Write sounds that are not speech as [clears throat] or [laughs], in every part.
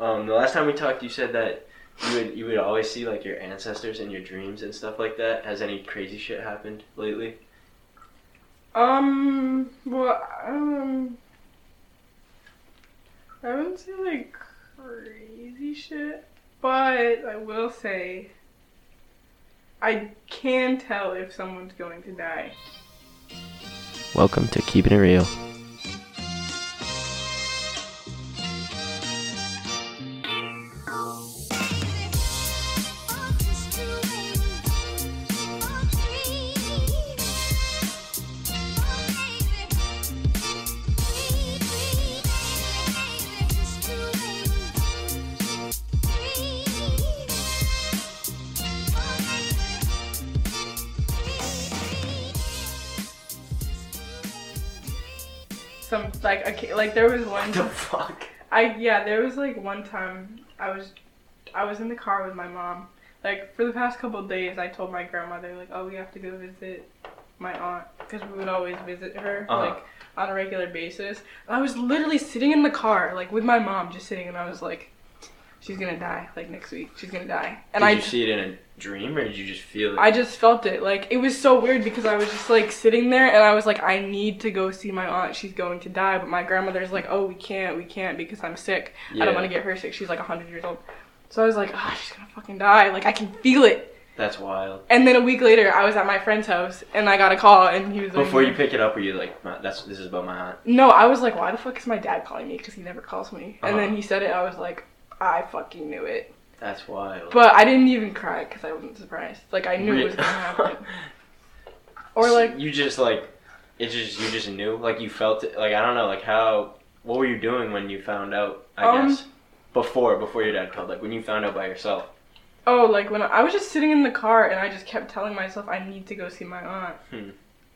Um, the last time we talked, you said that you would you would always see like your ancestors in your dreams and stuff like that. Has any crazy shit happened lately? Um, well, um, I wouldn't say like crazy shit, but I will say I can tell if someone's going to die. Welcome to Keeping It Real. Like there was one. What the fuck? I yeah, there was like one time I was I was in the car with my mom. Like for the past couple of days, I told my grandmother like, "Oh, we have to go visit my aunt because we would always visit her Uh-huh. like on a regular basis." And I was literally sitting in the car like with my mom, just sitting, and I was like, "She's gonna die like next week. She's gonna die." And did I you see it in a dream or did you just feel it? I just felt it. Like it was so weird because I was just like sitting there and I was like, I need to go see my aunt. She's going to die. But my grandmother's like, Oh, we can't, we can't because I'm sick. I don't want to get her sick. She's like hundred years old. So I was like, Oh, she's gonna fucking die. Like I can feel it. That's wild. And then a week later, I was at my friend's house and I got a call and he was like, Before you pick it up, were you like, "That's this is about my aunt"? No, I was like, Why the fuck is my dad calling me? Because he never calls me. And Uh-huh. then he said it. I was like, I fucking knew it. That's wild. But I didn't even cry because I wasn't surprised. Like I knew it was gonna happen. [laughs] Or like you just like it just you just knew like you felt it like I don't know like how what were you doing when you found out I Um, guess before before your dad called like when you found out by yourself Oh, like when I, I was just sitting in the car and I just kept telling myself I need to go see my aunt. Hmm.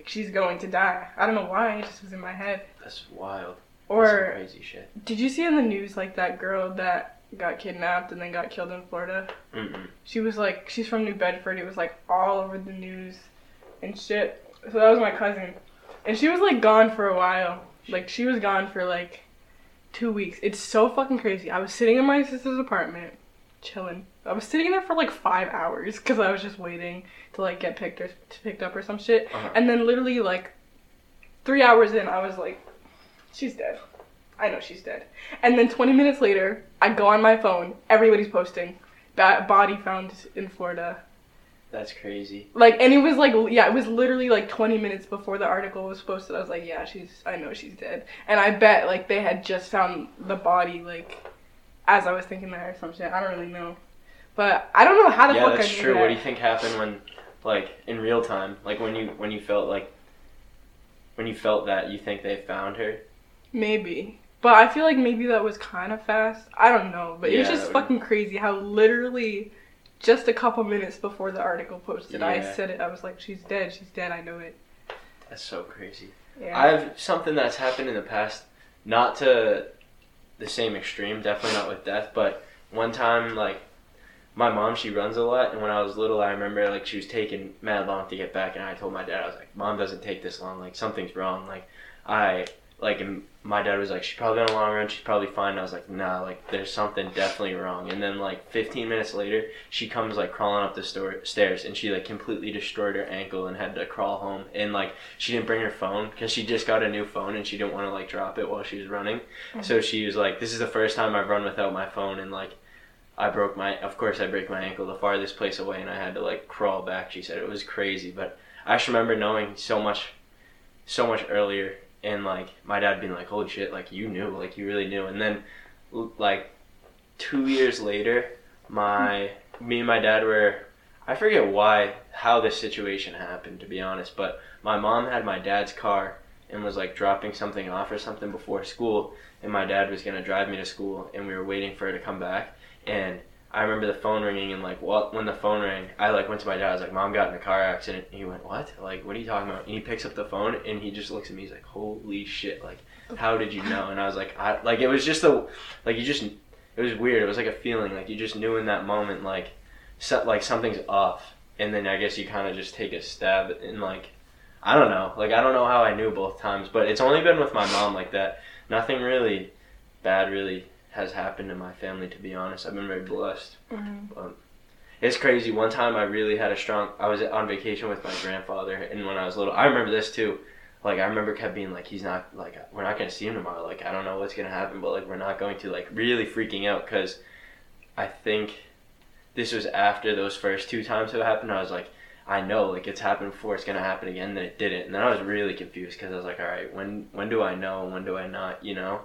She's going to die. I don't know why. It just was in my head. that's wild That's some Or crazy shit did you see in the news like that girl that got kidnapped and then got killed in Florida? Mm-mm. She was like she's from New Bedford. It was like all over the news and shit. So that was my cousin, and she was like gone for a while. Like she was gone for like two weeks. It's so fucking crazy. I was sitting in my sister's apartment, chilling. I was sitting there for like five hours because I was just waiting to like get picked or picked up or some shit. Uh-huh. And then literally like three hours in, I was like, she's dead. I know she's dead. And then 20 minutes later, I go on my phone. Everybody's posting. Ba- body found in Florida. that's crazy Like, and it was like, yeah, it was literally like 20 minutes before the article was posted. I was like, yeah, she's, I know she's dead. And I bet like they had just found the body like as I was thinking that or some shit. I don't really know. But I don't know how the yeah fuck that's I knew true that. what do you think happened when like in real time like when you when you felt like when you felt that you think they found her Maybe. But I feel like maybe that was kind of fast. I don't know. But it's just fucking crazy how literally just a couple minutes before the article posted, I said it. I was like, she's dead. She's dead. I know it. that's so crazy Yeah. I have something that's happened in the past, not to the same extreme, definitely not with death, but one time, like, my mom, she runs a lot, and when I was little, I remember, like, she was taking mad long to get back, and I told my dad, I was like, Mom doesn't take this long, like, something's wrong, like, I, like, and my dad was like, she's probably on a long run, she's probably fine, and I was like, nah, like, there's something definitely wrong, and then, like, 15 minutes later, she comes, like, crawling up the store, stairs, and she, like, completely destroyed her ankle and had to crawl home, and, like, she didn't bring her phone because she just got a new phone and she didn't want to like drop it while she was running. Mm-hmm. So she was like, "This is the first time I've run without my phone," and like, I broke my. Of course, I break my ankle the farthest place away, and I had to like crawl back. She said it was crazy, but I just remember knowing so much, so much earlier, and like my dad being like, "Holy shit! Like you knew, like you really knew," and then like two years later, my me and my dad were I forget why how this situation happened to be honest, but my mom had my dad's car and was like dropping something off or something before school and my dad was to drive me to school and we were waiting for her to come back and I remember the phone ringing and like what when the phone rang, I like went to my dad. I was like, "Mom got in a car accident." He went, "What? Like, what are you talking about?" And he picks up the phone and he just looks at me. He's like, "Holy shit! Like, how did you know?" And I was like, "I like it was just a like you just it was weird. It was like a feeling like you just knew in that moment like so, like something's off." And then I guess you kind of just take a stab and like I don't know. Like I don't know how I knew both times, but it's only been with my mom like that. Nothing really bad really has happened in my family. To be honest, I've been very blessed. Mm-hmm. It's crazy. One time I really had a strong. I was on vacation with my grandfather, and when I was little, I remember this too. Like I remember kept being like, he's not like we're not gonna see him tomorrow. Like I don't know what's gonna happen, but like we're not going to like really freaking out because I think this was after those first two times it happened. I was like, I know like it's happened before. It's gonna happen again. Then it didn't, and then I was really confused because I was like, all right, when when do I know? and When do I not? You know,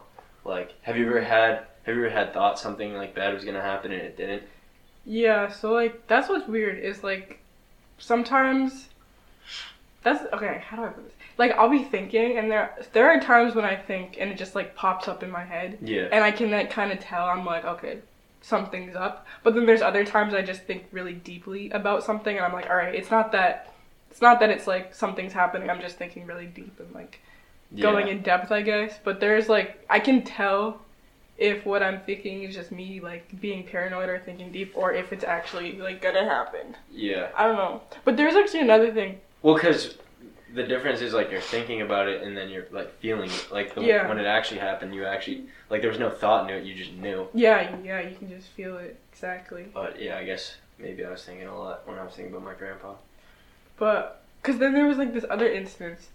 like have you ever had have you ever had thought something like bad was gonna happen and it didn't? Yeah, so like that's what's weird is like sometimes that's okay, how do I put this? Like I'll be thinking and there there are times when I think and it just like pops up in my head Yeah. and I can like kind of tell I'm like okay, something's up. But then there's other times I just think really deeply about something and I'm like all right, it's not that it's not that it's like something's happening. I'm just thinking really deep and like going in depth, I guess. But there's like I can tell if what I'm thinking is just me like being paranoid or thinking deep, or if it's actually like gonna happen. Yeah. I don't know. But there's actually another thing. Well, because the difference is like you're thinking about it and then you're like feeling it. Like the, Yeah. when it actually happened, you actually like there was no thought in it. You just knew. Yeah, yeah, you can just feel it exactly. But yeah, I guess maybe I was thinking a lot when I was thinking about my grandpa. But cause then there was like this other instance.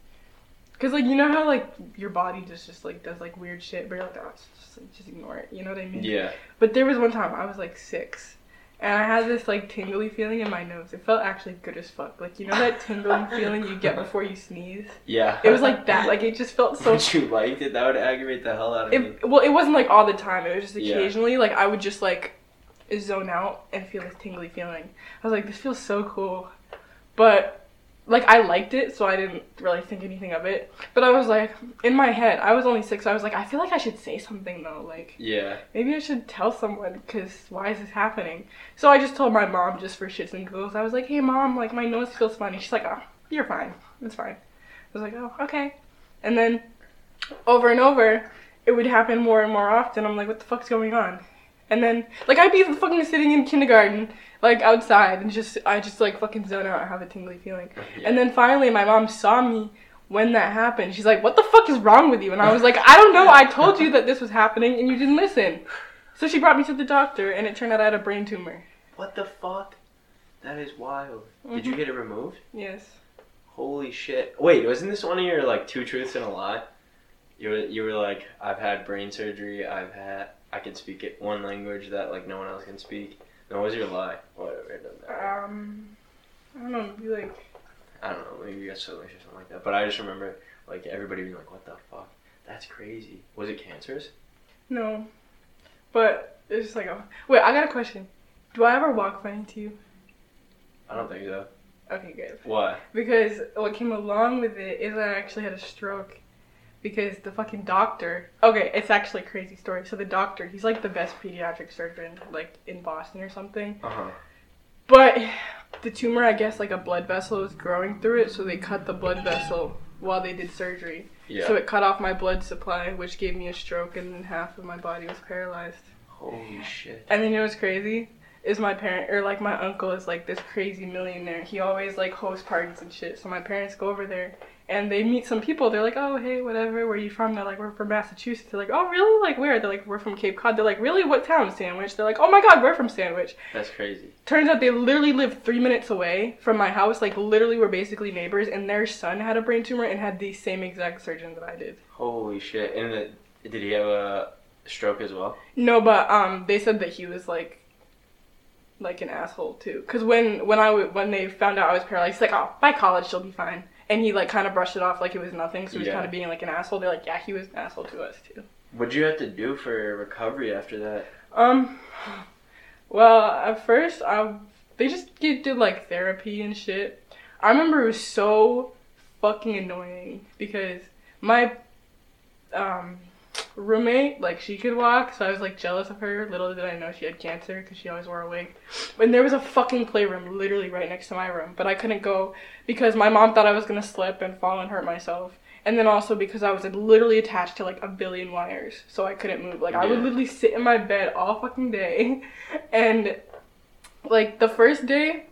Cause like you know how like your body just just like does like weird shit, but you're like, oh, just like just ignore it. You know what I mean? Yeah. But there was one time I was like six, and I had this like tingly feeling in my nose. It felt actually good as fuck. Like you know that [laughs] tingling feeling you get before you sneeze. Yeah. It was like that. Like it just felt so. [laughs] Would you liked it? That would aggravate the hell out of me. It, well, it wasn't like all the time. It was just Yeah. occasionally. Like I would just like zone out and feel this tingly feeling. I was like, this feels so cool, but like I liked it, so I didn't really think anything of it. But I was like, in my head, I was only six. So I was like, I feel like I should say something though. Like Yeah. maybe I should tell someone because why is this happening? So I just told my mom just for shits and giggles. I was like, hey mom, like my nose feels funny. She's like, oh, you're fine. It's fine. I was like, oh, okay. And then over and over, it would happen more and more often. I'm like, what the fuck's going on? And then like I'd be fucking sitting in kindergarten, like outside, and just I just like fucking zone out and have a tingly feeling. yeah. And then finally, my mom saw me when that happened. She's like, "What the fuck is wrong with you?" And I was like, "I don't know. I told you that this was happening, and you didn't listen." So she brought me to the doctor, and it turned out I had a brain tumor. What the fuck? That is wild. Did Mm-hmm. you get it removed? Yes. Holy shit! Wait, wasn't this one of your like two truths and a lie? You were you were like, I've had brain surgery. I've had I can speak it one language that like no one else can speak. No, what was your lie? Whatever. It doesn't matter. Um, I don't know. Be like, I don't know. Maybe you got Solish or something like that. But I just remember like everybody being like, "What the fuck? That's crazy." Was it cancerous? no, but it's just like, oh, wait. I got a question. Do I ever walk funny to you? I don't think so. Okay, good. Why? Because what came along with it is I actually had a stroke. Because the fucking doctor. Okay, it's actually a crazy story. So the doctor, he's like the best pediatric surgeon, like in Boston or something. Uh huh. But the tumor, I guess, like a blood vessel was growing through it, so they cut the blood vessel while they did surgery. Yeah. So it cut off my blood supply, which gave me a stroke, and then half of my body was paralyzed. Holy shit. And then you know what's crazy? Is my parent or like my uncle is like this crazy millionaire. He always like hosts parties and shit. So my parents go over there and they meet some people. They're like, oh hey, whatever, where are you from? They're like, we're from Massachusetts. They're like, oh really? Like where? They're like, we're from Cape Cod. They're like, really? What town? Sandwich. They're like, oh my god, we're from Sandwich. That's crazy. Turns out they literally live three minutes away from my house. Like literally, we're basically neighbors. And their son had a brain tumor and had the same exact surgeon that I did. Holy shit. And the, did he have a stroke as well? No, but um, they said that he was like, like an asshole too. Cause when when I w- when they found out I was paralyzed, he's like, oh, by college she'll be fine. And he like kind of brushed it off like it was nothing. So he was Yeah. kind of being like an asshole. They're like, yeah, he was an asshole to us too. What'd you have to do for recovery after that? Um, well, at first, I they just did like therapy and shit. I remember it was so fucking annoying because my um roommate like she could walk, so I was like jealous of her. Little did I know she had cancer because she always wore a wig. And there was a fucking playroom literally right next to my room, but I couldn't go because my mom thought I was gonna slip and fall and hurt myself. And then also because I was like, literally attached to like a billion wires, so I couldn't move. Like I would literally sit in my bed all fucking day, [laughs] and like the first day,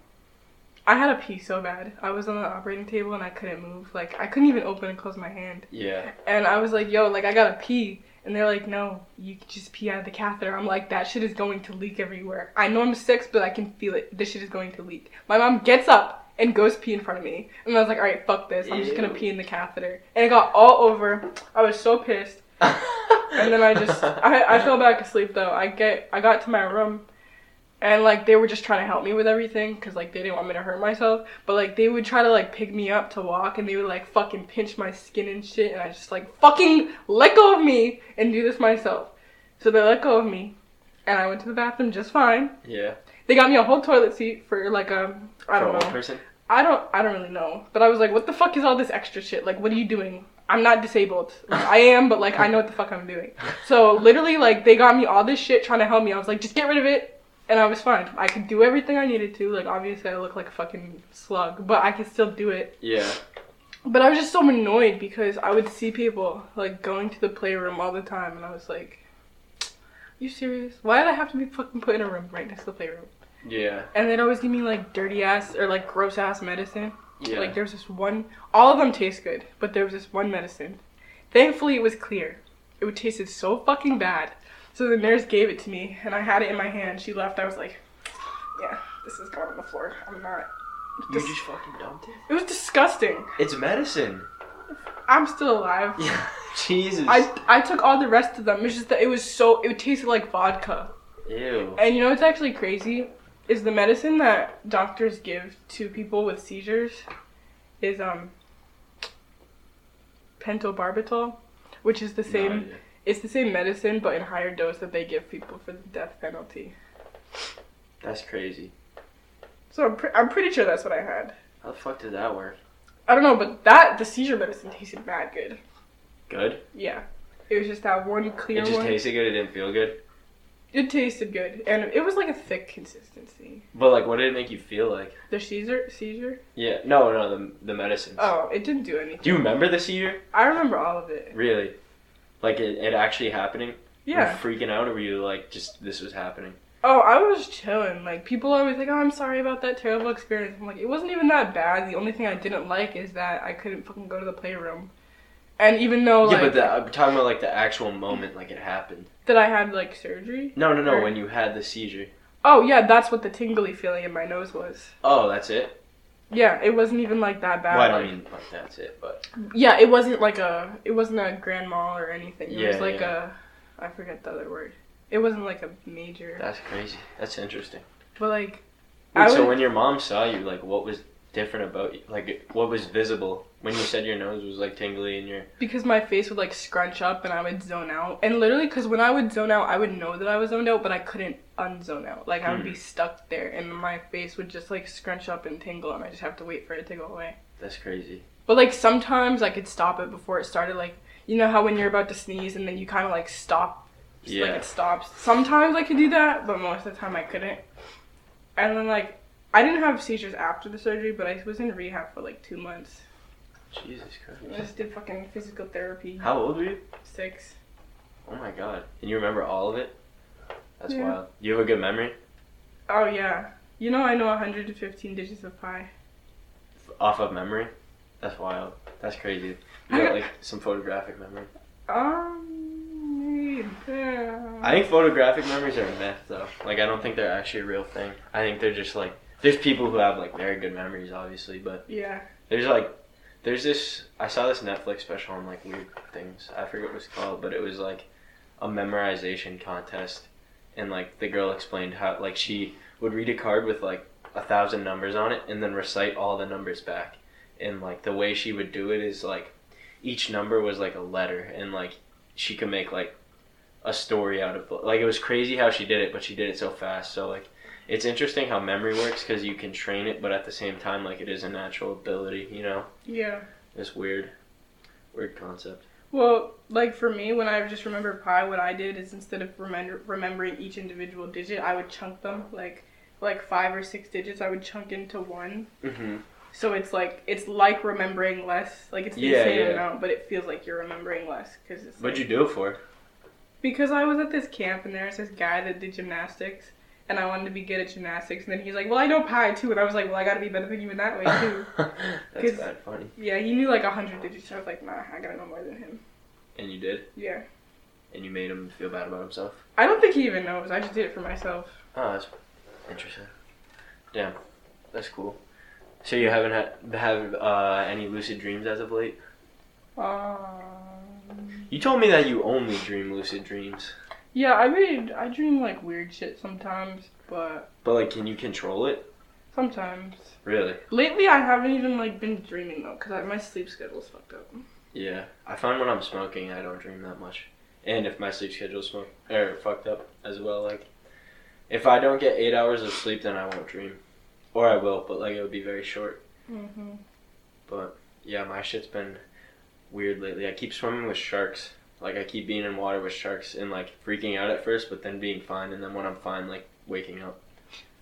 I had to pee so bad. I was on the operating table and I couldn't move. Like I couldn't even open and close my hand. Yeah. And I was like, yo, like I gotta pee. And they're like, no, you can just pee out of the catheter. I'm like, that shit is going to leak everywhere. I know I'm six, but I can feel it. This shit is going to leak. My mom gets up and goes pee in front of me. And I was like, all right, fuck this. I'm just gonna pee in the catheter. And it got all over. I was so pissed. [laughs] And then I just, I, I fell back asleep though. I get, I got to my room, and like they were just trying to help me with everything, cause like they didn't want me to hurt myself. But like they would try to like pick me up to walk, and they would like fucking pinch my skin and shit, and I just like fucking let go of me and do this myself. So they let go of me, and I went to the bathroom just fine. yeah. They got me a whole toilet seat for like a, I For don't know. person. I don't I don't really know. But I was like, what the fuck is all this extra shit? Like what are you doing? I'm not disabled. Like, I am, but like I know what the fuck I'm doing. [laughs] So literally like they got me all this shit trying to help me. I was like, just get rid of it. And I was fine. I could do everything I needed to. Like obviously I look like a fucking slug, but I could still do it. Yeah. But I was just so annoyed because I would see people like going to the playroom all the time and I was like, You serious? Why did I have to be fucking put in a room right next to the playroom? Yeah. And they'd always give me like dirty ass or like gross ass medicine. Yeah. Like there's this one, all of them taste good, but there was this one medicine. Thankfully, it was clear. It would tasted so fucking bad. So the nurse gave it to me, and I had it in my hand. She left. I was like, "Yeah, this is going on the floor. I'm not." you Dis- just fucking dumped it. it was disgusting. It's medicine. I'm still alive. [laughs] Yeah. Jesus. I I took all the rest of them. It's just that it was so it tasted like vodka. Ew. And you know what's actually crazy is the medicine that doctors give to people with seizures is um pentobarbital, which is the same. It's the same medicine, but in higher dose that they give people for the death penalty. That's crazy. So I'm, pre- I'm pretty sure that's what I had. How the fuck did that work? I don't know, but that the seizure medicine tasted bad good. Good. Yeah, it was just that one clear It just one. tasted good. It didn't feel good. it tasted good, and it was like a thick consistency. But like, what did it make you feel like? The seizure, seizure. Yeah. No, no. The the medicines. Oh, it didn't do anything. Do you remember the seizure? I remember all of it. Really? Like it, it actually happening? Yeah. Were you freaking out, or were you like just this was happening? Oh, I was chilling. Like people always like, "Oh, I'm sorry about that terrible experience." I'm like, it wasn't even that bad. The only thing I didn't like is that I couldn't fucking go to the playroom. And even though yeah, like but the, I'm talking about like the actual moment, like it happened. that I had like surgery. No, no, no. Or- When you had the seizure. Oh yeah, that's what the tingly feeling in my nose was. Oh, that's it. Yeah, it wasn't even like that bad. well, I like- mean like that's it, but Yeah, it wasn't like a. It wasn't a grand mal or anything. It was like yeah. a. I forget the other word. It wasn't like a major. that's crazy. That's interesting. but like, Wait, so when your mom saw you, like, what was different about you? Like, what was visible when you said your nose was like tingly and your because my face would like scrunch up and I would zone out. And literally, because when I would zone out, I would know that I was zoned out, but I couldn't unzone out. Like I would Hmm. be stuck there, and my face would just like scrunch up and tingle, and I just have to wait for it to go away. that's crazy. But like sometimes I could stop it before it started. Like you know how when you're about to sneeze and then you kind of like stop, just, like Yeah. it stops. Sometimes I could do that, but most of the time I couldn't. And then like I didn't have seizures after the surgery, but I was in rehab for like two months. Jesus Christ. I just did fucking physical therapy. How old were you? Six. Oh my god. And you remember all of it? That's Yeah. wild. You have a good memory Oh yeah. You know I know 115 digits of pi. off of memory. That's wild. That's crazy. You got like some photographic memory. Um. Yeah. I think photographic memories are a myth, though. Like, I don't think they're actually a real thing. I think they're just like there's people who have like very good memories, obviously, but Yeah. there's like there's this. I saw this Netflix special on like weird things. I forget what it's called, but it was like a memorization contest, and like the girl explained how like she would read a card with like a thousand numbers on it, and then recite all the numbers back. And like the way she would do it is like each number was like a letter, and like she could make like a story out of like it was crazy how she did it, but she did it so fast. So like it's interesting how memory works because you can train it, but at the same time like it is a natural ability. You know, Yeah. it's weird, weird concept. Well, like for me, when I just remember pi, what I did is instead of remember, remembering each individual digit, I would chunk them like like five or six digits. I would chunk into one, Mm-hmm. so it's like it's like remembering less. Like it's the Yeah, same yeah. amount, but it feels like you're remembering less because it's. What'd like- you do it for? Because I was at this camp and there's this guy that did gymnastics. And I wanted to be good at gymnastics, and then he's like, "Well, I know pi too," and I was like, "Well, I gotta be better than you in that way [laughs] too." That's 'Cause- bad funny. yeah, he knew like a hundred digits. So I was like, "Nah, I gotta know more than him." And you did. Yeah. and you made him feel bad about himself? I don't think he even knows. I just did it for myself. Oh, that's interesting. Damn, that's cool. So you haven't had have uh, any lucid dreams as of late? Um, You told me that you only dream lucid dreams, yeah, I mean, I dream like weird shit sometimes, but but like, can you control it? sometimes. Really? Lately, I haven't even like been dreaming though, cause I, my sleep schedule's fucked up. Yeah, I find when I'm smoking, I don't dream that much, and if my sleep schedule's smoke or fucked up as well, like if I don't get eight hours of sleep, then I won't dream, or I will, but like it would be very short. Mm-hmm. But yeah, my shit's been weird lately. I keep swimming with sharks. Like I keep being in water with sharks and like freaking out at first, but then being fine, and then when I'm fine, like waking up.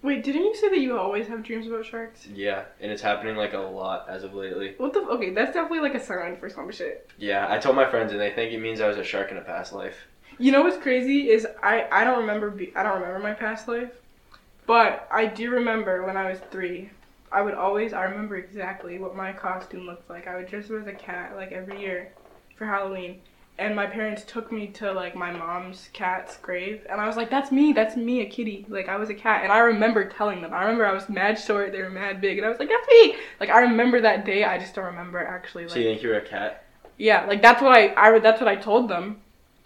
Wait, didn't you say that you always have dreams about sharks? Yeah, and it's happening like a lot as of lately. What the? Okay, that's definitely like a sign for some shit. Yeah, I told my friends, and they think it means I was a shark in a past life. You know what's crazy is I I don't remember be, I don't remember my past life, but I do remember when I was three. I would always I remember exactly what my costume looked like. I would dress up as a cat like every year for Halloween. And my parents took me to like my mom's cat's grave, and I was like, "That's me, that's me, a kitty." Like I was a cat, and I remember telling them. I remember I was mad short, they were mad big, and I was like, "That's me." Like I remember that day. I just don't remember actually. Like So you think you're a cat? yeah, like that's what I, I that's what I told them.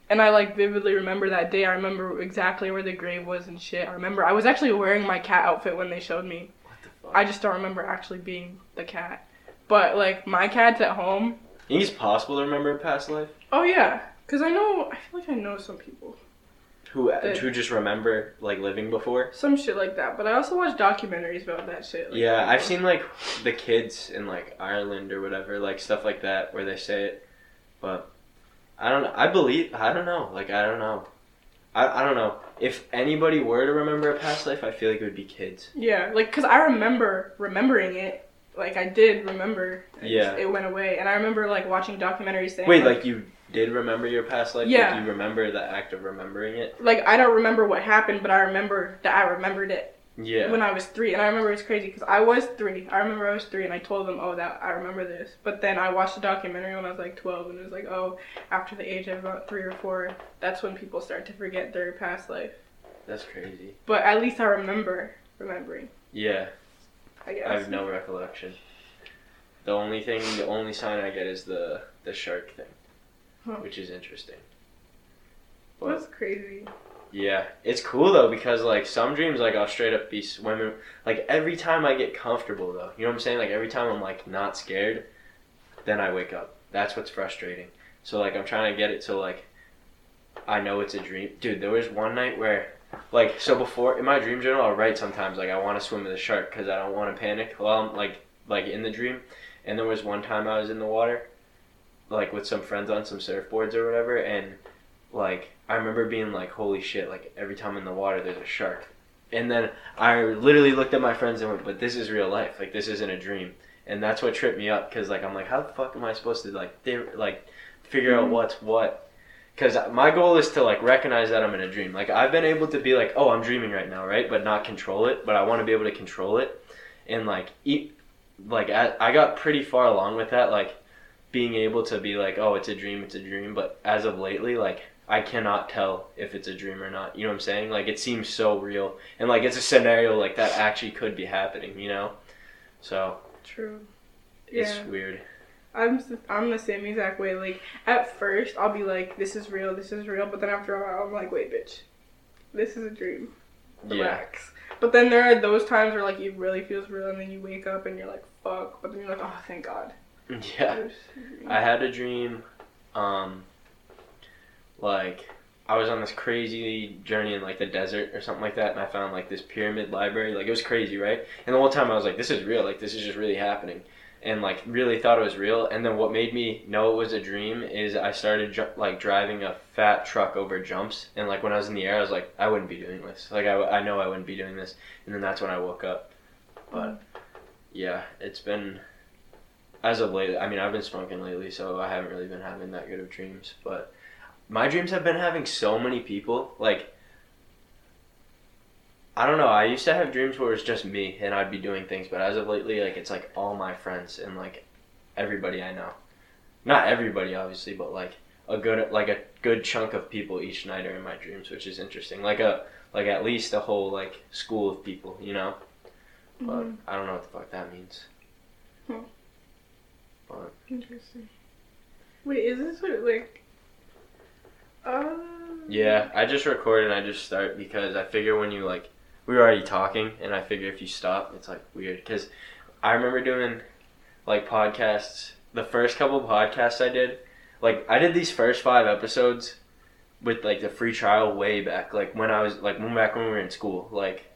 And I like vividly remember that day. I remember exactly where the grave was and shit. I remember I was actually wearing my cat outfit when they showed me. What the fuck? I just don't remember actually being the cat. But like my cat's at home. You think it's possible to remember a past life? Oh yeah, cuz I know I feel like I know some people. Who uh, The- who just remember like living before? Some shit like that. But I also watch documentaries about that shit. Like, Yeah, I've seen like the kids in like Ireland or whatever, like stuff like that where they say it. But I don't. I believe I don't know. Like I don't know. I, I don't know. If anybody were to remember a past life, I feel like it would be kids. Yeah, like cuz I remember remembering it. Like I did remember. It Yeah. just- It went away and I remember like watching documentaries saying Wait, like you did remember your past life? Yeah. Like you remember the act of remembering it? like I don't remember what happened, but I remember that I remembered it Yeah. when I was three, and I remember it's crazy because I was three. I remember I was three, and I told them, "Oh, that I remember this." But then I watched a documentary when I was like twelve, and it was like, "Oh, after the age of about three or four, that's when people start to forget their past life." That's crazy. But at least I remember remembering. Yeah. I guess. I have no recollection. The only thing, the only sign I get is the the shark thing, Huh. which is interesting. But That's crazy. yeah, it's cool though because like some dreams, like I'll straight up be swimming. Like every time I get comfortable though, you know what I'm saying? Like every time I'm like not scared, then I wake up. That's what's frustrating. So like I'm trying to get it so like I know it's a dream. Dude, there was one night where like so before in my dream journal I'll write sometimes like I want to swim with a shark because I don't want to panic while I'm like like in the dream. And there was one time I was in the water, like with some friends on some surfboards or whatever, and like I remember being like, "Holy shit!" Like every time in the water, there's a shark. And then I literally looked at my friends and went, "But this is real life. Like this isn't a dream." And that's what tripped me up because like I'm like, how the fuck am I supposed to like they like figure out Mhm. what's what? Because my goal is to like recognize that I'm in a dream. Like I've been able to be like, oh, I'm dreaming right now, right? But not control it. But I want to be able to control it, and like eat. Like I, I got pretty far along with that. Like being able to be like, oh, it's a dream, it's a dream. But as of lately, like I cannot tell if it's a dream or not. You know what I'm saying? Like it seems so real, and like it's a scenario like that actually could be happening. You know, so True. it's Yeah. weird. I'm I'm the same exact way. Like at first, I'll be like, "This is real. This is real," but then after a while, I'm like, "Wait, bitch, this is a dream." Yeah, relax. But then there are those times where like it really feels real, and then you wake up and you're like, "Fuck!" But then you're like, "Oh, thank God." [laughs] yeah. It was a dream." I had a dream, um, like I was on this crazy journey in like the desert or something like that, and I found like this pyramid library. Like it was crazy, right? And the whole time I was like, "This is real. Like this is just really happening," and like really thought it was real. And then what made me know it was a dream is I started ju- like driving a fat truck over jumps, and like when I was in the air, I was like, "I wouldn't be doing this. Like I, I know I wouldn't be doing this." And then that's when I woke up. But yeah, it's been as of late. I mean, I've been smoking lately, so I haven't really been having that good of dreams. But my dreams have been having so many people. Like, I don't know. I used to have dreams where it's just me and I'd be doing things, but as of lately, like it's like all my friends and like everybody I know. Not everybody, obviously, but like a good like a good chunk of people each night are in my dreams, which is interesting. Like a like at least a whole like school of people, you know. But Mhm. I don't know what the fuck that means. Hmm. But Interesting. Wait, is this what like? Uh. yeah, I just record and I just start because I figure when you like we were already talking and I figure if you stop, it's like weird because I remember doing like podcasts. The first couple podcasts I did, like I did these first five episodes with like the free trial way back, like when I was like when back when we were in school, like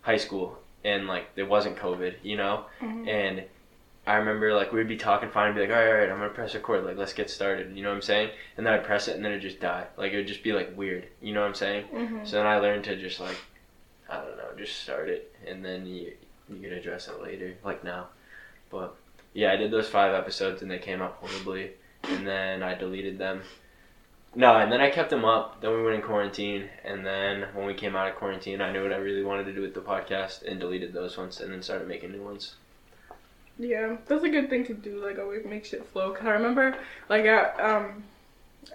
high school, and like it wasn't COVID, you know. Mhm. And I remember like we'd be talking fine and be like, all right, all right, I'm gonna press record, like let's get started. You know what I'm saying? And then I'd press it and then it'd just die. Like it would just be like weird. You know what I'm saying? Mhm. So then I learned to just like, I don't know, just start it and then you you can address it later, like now. But yeah, I did those five episodes and they came out horribly, and then I deleted them. No, and then I kept them up. Then we went in quarantine, and then when we came out of quarantine, I knew what I really wanted to do with the podcast and deleted those ones, and then started making new ones. Yeah, that's a good thing to do. Like always make shit flow. Cause I remember like at um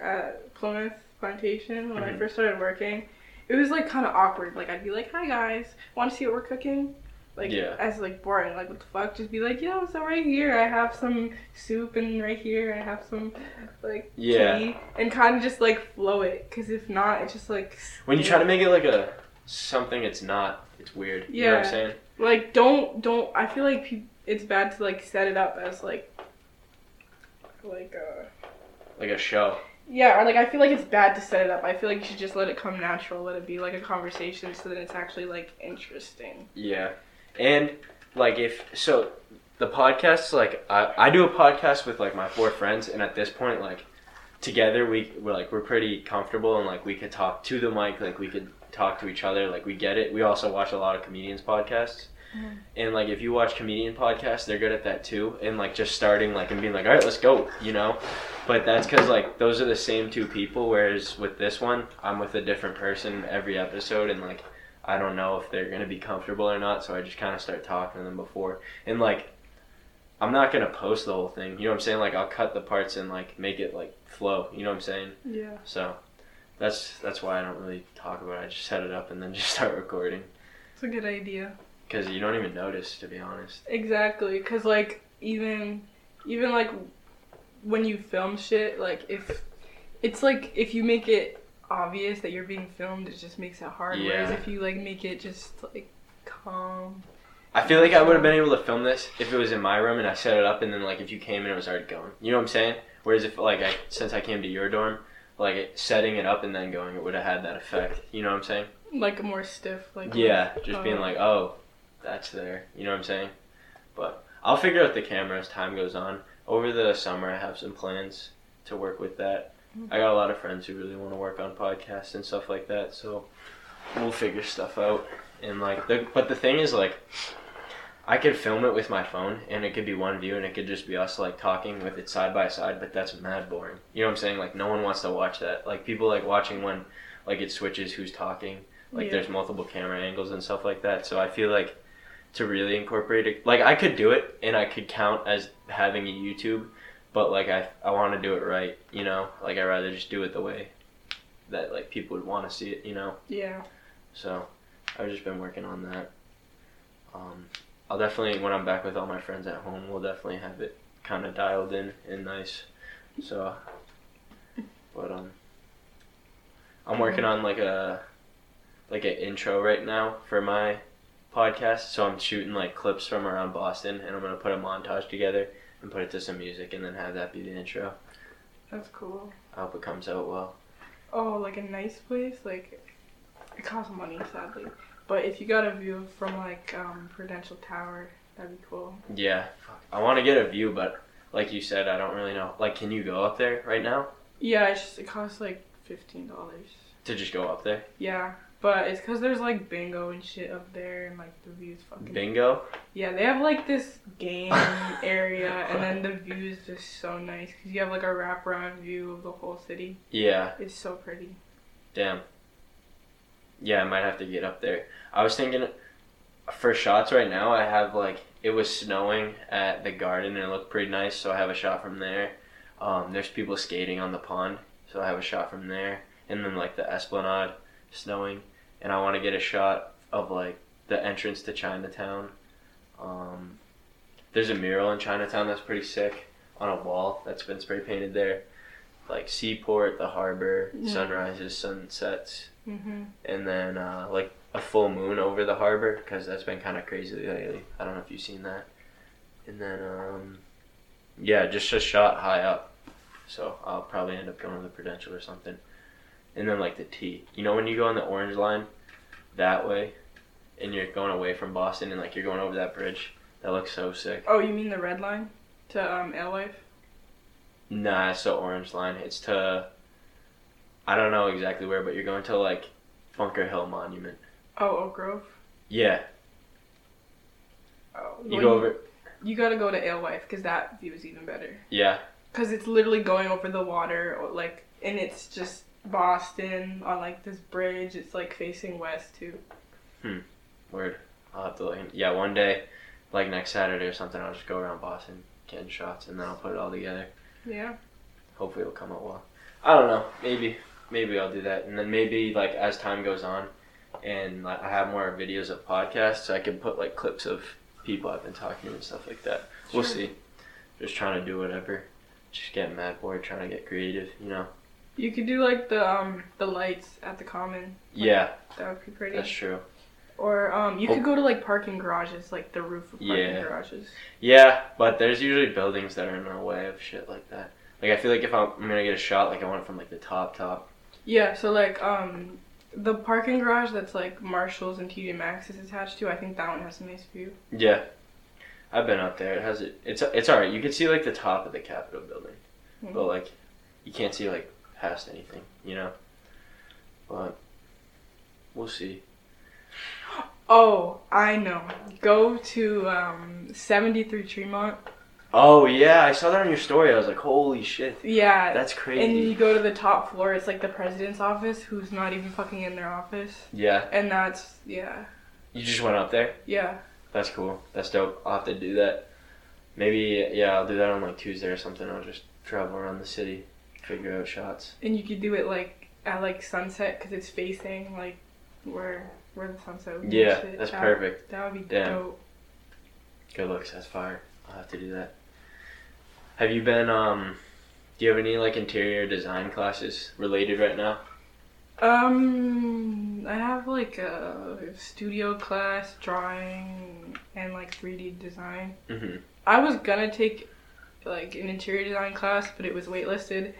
at Plymouth Plantation when I Mhm. first started working, it was like kind of awkward. Like I'd be like, "Hi guys, want to see what we're cooking?" Like Yeah. as like boring. Like what the fuck? Just be like, "Yo, so right here I have some soup, and right here I have some like Yeah. tea," and kind of just like flow it. Cause if not, it's just like When you try to make it like a something it's not, it's weird. You know what I'm Yeah. saying? like don't don't. I feel like peop it's bad to like set it up as like like a Like a show. Yeah, or like I feel like it's bad to set it up. I feel like you should just let it come natural, let it be like a conversation, so that it's actually like interesting. Yeah. And like if so the podcast like I, I do a podcast with like my four friends and at this point like together we we're like we're pretty comfortable and like we could talk to the mic like we could talk to each other like we get it we also watch a lot of comedians podcasts Mhm. and like if you watch comedian podcasts they're good at that too and like just starting like and being like all right let's go you know but that's because like those are the same two people whereas with this one i'm with a different person every episode and like I don't know if they're gonna be comfortable or not, so I just kind of start talking to them before. And like, I'm not gonna post the whole thing. You know what I'm saying? Like, I'll cut the parts and like make it like flow. You know what I'm saying? Yeah. So that's that's why I don't really talk about it. I just set it up and then [laughs] just start recording It's a good idea. Because you don't even notice, to be honest. Exactly, cause like even even like when you film shit, like if it's like if you make it obvious that you're being filmed, it just makes it hard. Whereas if you like make it just like calm. I feel like I would have been able to film this if it was in my room and I set it up, and then like if you came in, it was already going. You know what I'm saying? Whereas if like I since I came to your dorm, like it, setting it up and then going, it would have had that effect. You know what I'm saying? Like a more stiff, like Yeah, just being uh, like, oh, that's there. You know what I'm saying? But I'll figure out the camera as time goes on. Over the summer, I have some plans to work with that. I got a lot of friends who really want to work on podcasts and stuff like that, so we'll figure stuff out. And like, the, but the thing is, like, I could film it with my phone, and it could be one view, and it could just be us like talking with it side by side. But that's mad boring. You know what I'm saying? Like, no one wants to watch that. Like, people like watching when like it switches who's talking like Yeah. there's multiple camera angles and stuff like that so i feel like to really incorporate it. Like i could do it and i could count as having a youtube but like i i want to do it right you know? Like i rather just do it the way that like people would want to see it you know? Yeah. so i've just been working on that. Um i'll definitely when i'm back with all my friends at home we'll definitely have it kind of dialed in and nice. So but um i'm working on like a like an intro right now for my podcast so i'm shooting like clips from around boston and i'm gonna put a montage together and put it to some music and then have that be the intro That's cool. i hope it comes out well Oh, like a nice place, like it costs money, sadly. But if you got a view from like um, Prudential Tower, that'd be cool. yeah i want to get a view but like you said i don't really know like can you go up there right now Yeah, it's just it costs like fifteen dollars. to just go up there Yeah, but it's cause there's like bingo and shit up there, and like the views fucking. bingo Yeah, they have like this game [laughs] area, and then the view is just so nice because you have like a wraparound view of the whole city. yeah It's so pretty. Damn. Yeah, I might have to get up there. I was thinking for shots right now, I have like it was snowing at the garden and it looked pretty nice, so I have a shot from there. Um, there's people skating on the pond, so I have a shot from there, and then like the Esplanade snowing, and I want to get a shot of like the entrance to Chinatown. Um, there's a mural in Chinatown that's pretty sick on a wall that's been spray painted there, like seaport, the harbor, Yeah. sunrises, sunsets, Mm-hmm. and then uh, like a full moon over the harbor because that's been kind of crazy lately. I don't know if you've seen that. And then um, yeah, just a shot high up. So I'll probably end up going to the Prudential or something. And then like the T. You know when you go on the Orange Line that way, and you're going away from Boston and like you're going over that bridge. That looks so sick. Oh, you mean the red line to um Alewife? Nah, it's the Orange Line. It's to I don't know exactly where, but you're going to like Bunker Hill Monument. Oh, Oak Grove. Yeah, Oh, you go over. You gotta go to Alewife because that view is even better. Yeah, Because it's literally going over the water, or like, and it's just Boston on like this bridge. It's like facing west too. Hmm. Word. I'll have to look. in- Yeah, one day, like next Saturday or something, I'll just go around Boston getting shots, and then I'll put it all together. Yeah. Hopefully, it'll come out well. I don't know. Maybe, maybe I'll do that, and then maybe like as time goes on, and like I have more videos of podcasts, I can put like clips of people I've been talking to and stuff like that. We'll see. Just trying to do whatever. Just getting mad bored, trying to get creative. You know. You could do like the um the lights at the common. Like, Yeah, That would be pretty. that's true. Or um you Oh. could go to like parking garages, like the roof of parking Yeah. garages. Yeah, but there's usually buildings that are in our way of shit like that. Like I feel like if I'm, I'm gonna get a shot, like I want it from like the top top. Yeah. So like um the parking garage that's like Marshalls and TJ Maxx is attached to. I think that one has a nice view. Yeah, I've been up there. It has it. It's it's alright. You can see like the top of the Capitol building, Mhm. but like you can't see like past anything, you know. But we'll see. Oh, I know. Go to um 73 Tremont. Oh yeah, I saw that on your story. I was like, holy shit, Yeah. that's crazy. And you go to the top floor, it's like the president's office, who's not even fucking in their office. yeah, And that's, yeah. you just went up there. Yeah. That's cool. That's dope. I'll have to do that. Maybe yeah, I'll do that on like Tuesday or something. I'll just travel around the city, figure out shots. And you could do it like at like sunset because it's facing like where where the sunset would be. Yeah, that's That- perfect. That would be Damn. dope. Good looks. That's fire. I'll have to do that. Have you been um? Do you have any like interior design classes related right now? Um, I have like a studio class, drawing, and like 3D design. Mm-hmm. I was gonna take like an interior design class, but it was waitlisted,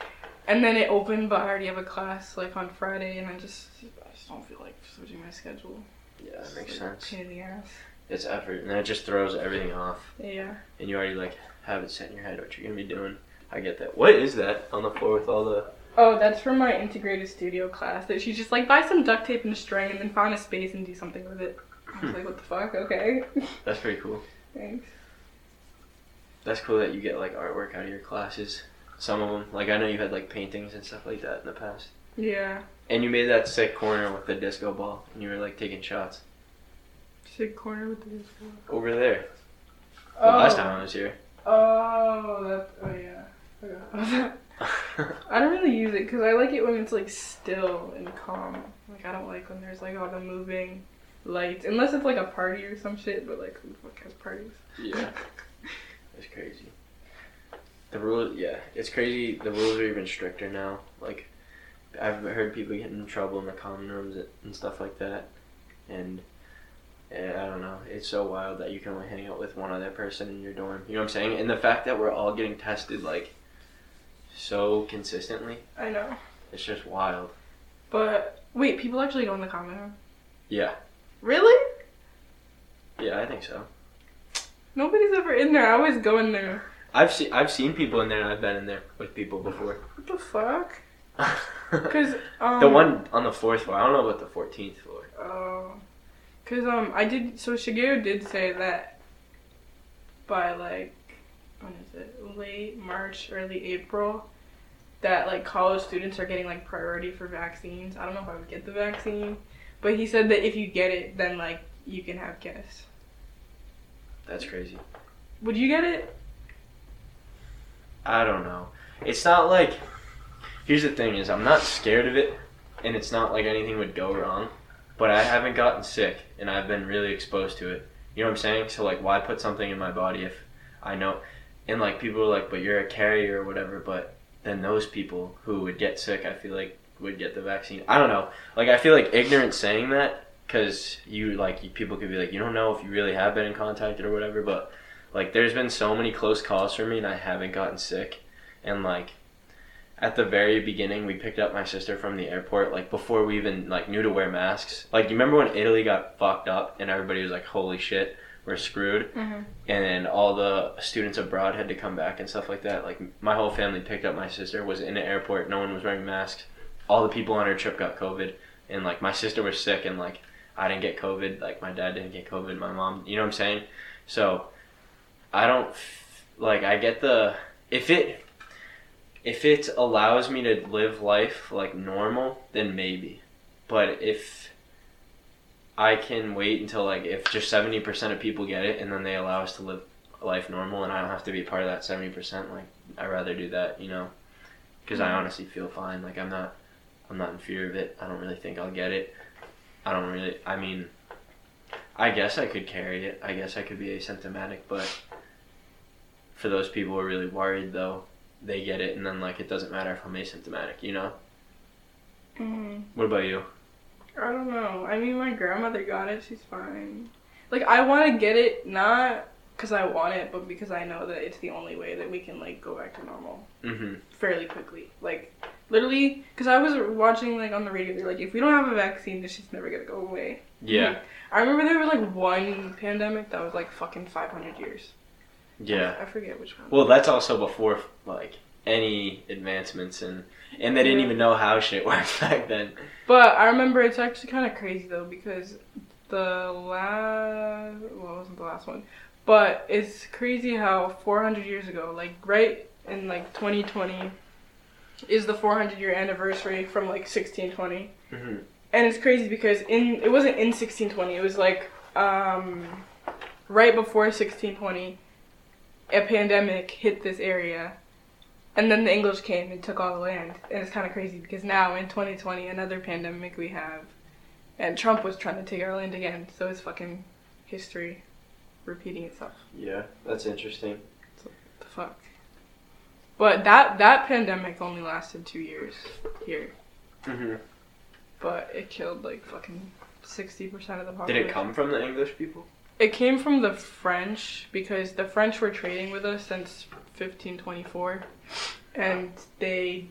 and then it opened. But I already have a class like on Friday, and I just I just don't feel like switching my schedule. Yeah, that makes like, sense. Pain in the ass. It's effort, and then it just throws everything off, Yeah. and you already like have it set in your head what you're gonna be doing. I get that. What is that on the floor with all the? Oh, that's from my integrated studio class. That she's just like buy some duct tape and a string, and then find a space and do something with it. I was hmm. like, what the fuck? Okay. That's pretty cool. [laughs] Thanks. That's cool that you get like artwork out of your classes. Some of them, like I know you had like paintings and stuff like that in the past. Yeah. And you made that sick corner with the disco ball, and you were like taking shots Sick corner with the disco. over there. The Oh. last time I was here. Oh, oh that. Oh yeah. Forgot. [laughs] I don't really use it because I like it when it's like still and calm. Like I don't like when there's like all the moving lights, unless it's like a party or some shit. But like, who the fuck has parties? yeah, [laughs] it's crazy. The rules, yeah, it's crazy. The rules are even stricter now. Like, I've heard people getting in trouble in the common rooms and stuff like that, and. eh, I don't know. It's so wild that you can only hang out with one other person in your dorm. You know what I'm saying? And the fact that we're all getting tested like so consistently, I know. it's just wild. But wait, people actually go in the common room. Yeah, Really? yeah, I think so. Nobody's ever in there. I always go in there. I've seen I've seen people in there, and I've been in there with people before. What the fuck? [laughs] Cause um. the one on the fourth floor. I don't know about the fourteenth floor. Oh. Cause um, I did. So Shigeru did say that by like when is it? Late March, early April. That like college students are getting like priority for vaccines. I don't know if I would get the vaccine, but he said that if you get it, then like you can have guests. That's crazy. Would you get it? I don't know. It's not like here's the thing: is I'm not scared of it, and it's not like anything would go wrong, but I haven't gotten sick, and I've been really exposed to it. You know what I'm saying? So like, why put something in my body if I know? And like people are like, but you're a carrier or whatever. But then those people who would get sick, I feel like would get the vaccine. I don't know. Like I feel like ignorant saying that because you like you, people could be like, you don't know if you really have been in contact or whatever. But like, there's been so many close calls for me, and I haven't gotten sick. And like, at the very beginning, we picked up my sister from the airport. Like before we even like knew to wear masks. Like you remember when Italy got fucked up and everybody was like, holy shit. We're screwed, Mm-hmm. and all the students abroad had to come back and stuff like that. Like my whole family picked up my sister, was in the airport, no one was wearing masks. All the people on her trip got COVID, and like my sister was sick, and like I didn't get COVID, like my dad didn't get COVID, my mom, you know what I'm saying? So I don't like I get the if it if it allows me to live life like normal, then maybe. But if I can wait until like if just seventy percent of people get it and then they allow us to live life normal and I don't have to be part of that seventy percent, like I'd rather do that, you know, because I Mhm. honestly feel fine. Like I'm not, I'm not in fear of it. I don't really think I'll get it. I don't really. I mean, I guess I could carry it. I guess I could be asymptomatic, but for those people who are really worried, though, they get it and then like it doesn't matter if I'm asymptomatic, you know. Mm-hmm. What about you? I don't know. I mean, my grandmother got it. She's fine. Like, I want to get it not because I want it, but because I know that it's the only way that we can like go back to normal Mm-hmm. fairly quickly. Like, literally, because I was watching like on the radio, they're like, if we don't have a vaccine, this shit's never gonna go away. Yeah. I remember there was like one pandemic that was like fucking 500 years. Yeah. I forget which one. Well, that's also before like any advancements and and they didn't even know how shit [laughs] worked back then. But I remember it's actually kind of crazy though because the last well, it wasn't the last one, but it's crazy how 400 years ago, like right in like 2020, is the 400 year anniversary from like 1620, Mm-hmm. and it's crazy because in it wasn't in 1620, it was like um right before 1620, a pandemic hit this area. And then the English came and took all the land. And it's kind of crazy because now in 2020, another pandemic we have. And Trump was trying to take our land again. So it's fucking history repeating itself. Yeah, that's interesting. The fuck. But that that pandemic only lasted two years here. Mm-hmm. But it killed like fucking 60% of the population. Did it come from the English people? It came from the French because the French were trading with us since 1524, and they,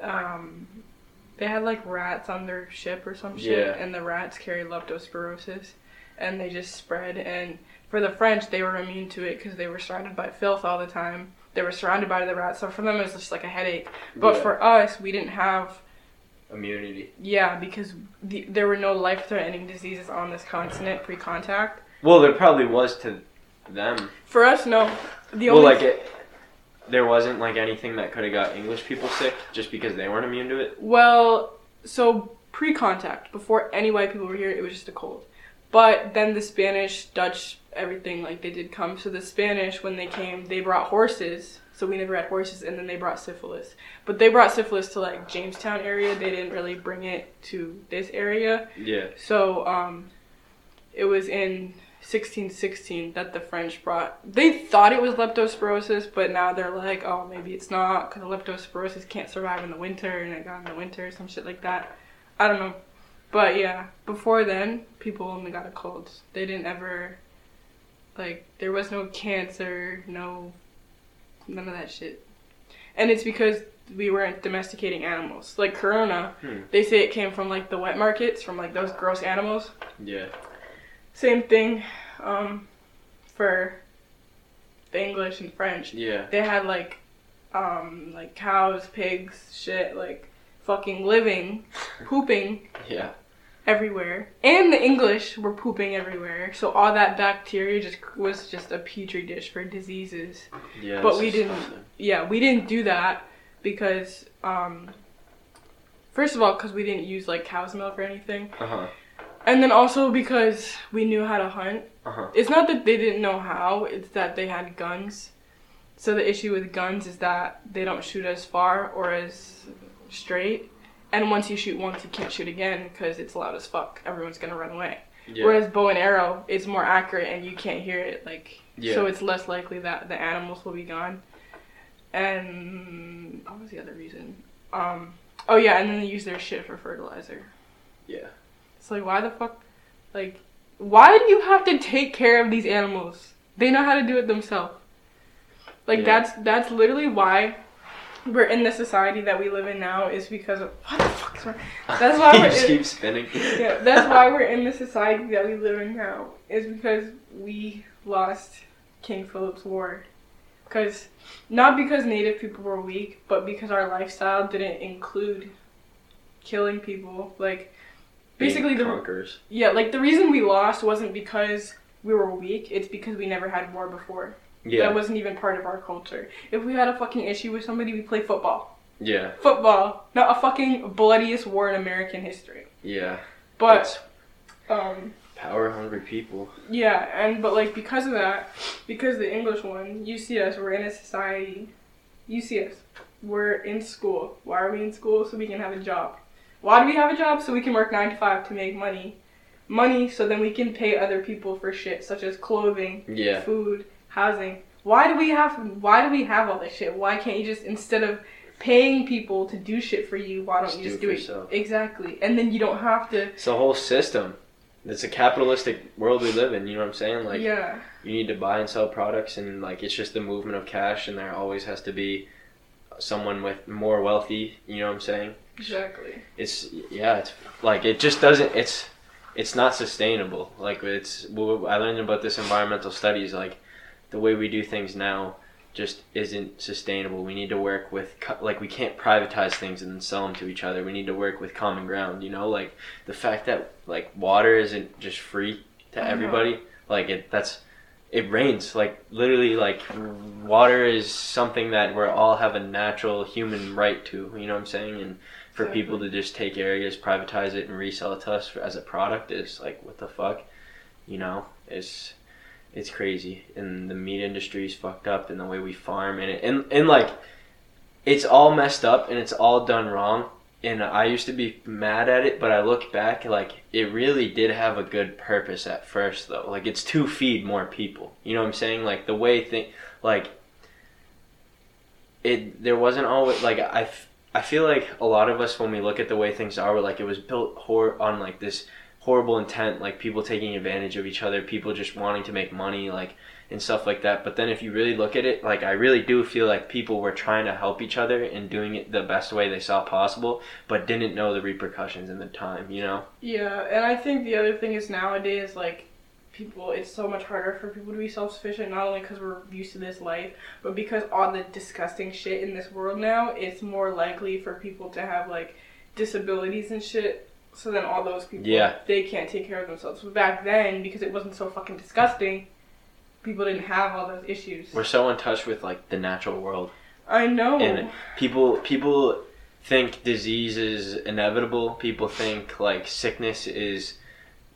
um, they had like rats on their ship or some shit, Yeah. and the rats carried leptospirosis, and they just spread. And for the French, they were immune to it because they were surrounded by filth all the time. They were surrounded by the rats, so for them it was just like a headache. But Yeah. for us, we didn't have immunity. yeah because the, there were no life-threatening diseases on this continent pre-contact. Well, there probably was to them. For us, no. The well, only like it, there wasn't like anything that could have got English people sick just because they weren't immune to it. well, so pre-contact, before any white people were here, it was just a cold. But then the Spanish, Dutch, everything like they did come. So the Spanish, when they came, they brought horses. So we never had horses, and then they brought syphilis. But they brought syphilis to like Jamestown area. They didn't really bring it to this area. Yeah. So um, it was in 1616 that the French brought. They thought it was leptospirosis, but now they're like, oh, maybe it's not because leptospirosis can't survive in the winter, and it got in the winter, some shit like that. I don't know, but yeah, before then, people only got a cold. They didn't ever, like, there was no cancer, no, none of that shit, and it's because we weren't domesticating animals. Like Corona, Hmm. they say it came from like the wet markets, from like those gross animals. Yeah. Same thing um, for the English and French. Yeah. They had like um, like cows, pigs, shit, like fucking living, [laughs] pooping Yeah. Everywhere. And the English were pooping everywhere. So all that bacteria just was just a petri dish for diseases. Yeah. But we didn't- disgusting. Yeah, we didn't do that because um, first of all, because we didn't use like cow's milk or anything, Uh huh. and then also because we knew how to hunt. Uh huh. It's not that they didn't know how, it's that they had guns. So the issue with guns is that they don't shoot as far or as straight. And once you shoot once, you can't shoot again because it's loud as fuck. Everyone's gonna run away. Yeah. Whereas bow and arrow is more accurate and you can't hear it. Like yeah. so, it's less likely that the animals will be gone. And what was the other reason? Um, oh yeah, and then they use their shit for fertilizer. yeah. It's like why the fuck, like, why do you have to take care of these animals? They know how to do it themselves. Like Yeah. that's that's literally why we're in the society that we live in now is because of what the fuck is [laughs] wrong? That's why we're just in- keep spinning. [laughs] yeah, that's why we're in the society that we live in now. Is because we lost King Philip's War. Because not because Native people were weak, but because our lifestyle didn't include killing people. Like basically the conquerors. yeah, like the reason we lost wasn't because we were weak. It's because we never had war before. Yeah. That wasn't even part of our culture. If we had a fucking issue with somebody, we play football. yeah. Football, not a fucking bloodiest war in American history. Yeah. But um power hungry people. Yeah, and but like because of that, because the English one, you see us, we're in a society. You see us, we're in school. Why are we in school? So we can have a job. Why do we have a job? So we can work nine to five to make money. Money, so then we can pay other people for shit such as clothing, Yeah. food, housing. Why do we have? Why do we have all this shit? Why can't you just instead of paying people to do shit for you, why don't Just you do just it do it exactly? And then you don't have to. It's a whole system. It's a capitalistic world we live in. You know what I'm saying? Like yeah. you need to buy and sell products, and like it's just the movement of cash, and there always has to be someone with more wealthy. You know what I'm saying? Exactly. It's yeah. It's like it just doesn't. It's it's not sustainable. Like it's. I learned about this environmental studies. Like the way we do things now just isn't sustainable. We need to work with like we can't privatize things and then sell them to each other. We need to work with common ground. You know, like the fact that like water isn't just free to I know. everybody. Like it. That's it rains like literally like water is something that we all have a natural human right to you know what i'm saying and for Exactly. people to just take areas privatize it and resell it to us as a product is like what the fuck you know it's it's crazy. And the meat industry is fucked up and the way we farm and it and, and like it's all messed up and it's all done wrong. And i used to be mad at it but i look back like it really did have a good purpose at first though. Like it's to feed more people. You know what i'm saying? Like the way thing like it there wasn't always like i I feel like a lot of us when we look at the way things are we're like it was built hor- on like this horrible intent like people taking advantage of each other people just wanting to make money like and stuff like that but then if you really look at it like i really do feel like people were trying to help each other and doing it the best way they saw possible but didn't know the repercussions in the time you know Yeah, and I think the other thing is nowadays, like, people, it's so much harder for people to be self sufficient, not only because we're used to this life, but because all the disgusting shit in this world now, it's more likely for people to have, like, disabilities and shit. So then all those people, Yeah. they can't take care of themselves. But back then, because it wasn't so fucking disgusting, people didn't have all those issues. we're so in touch with like the natural world I know. And people people think disease is inevitable. People think like sickness is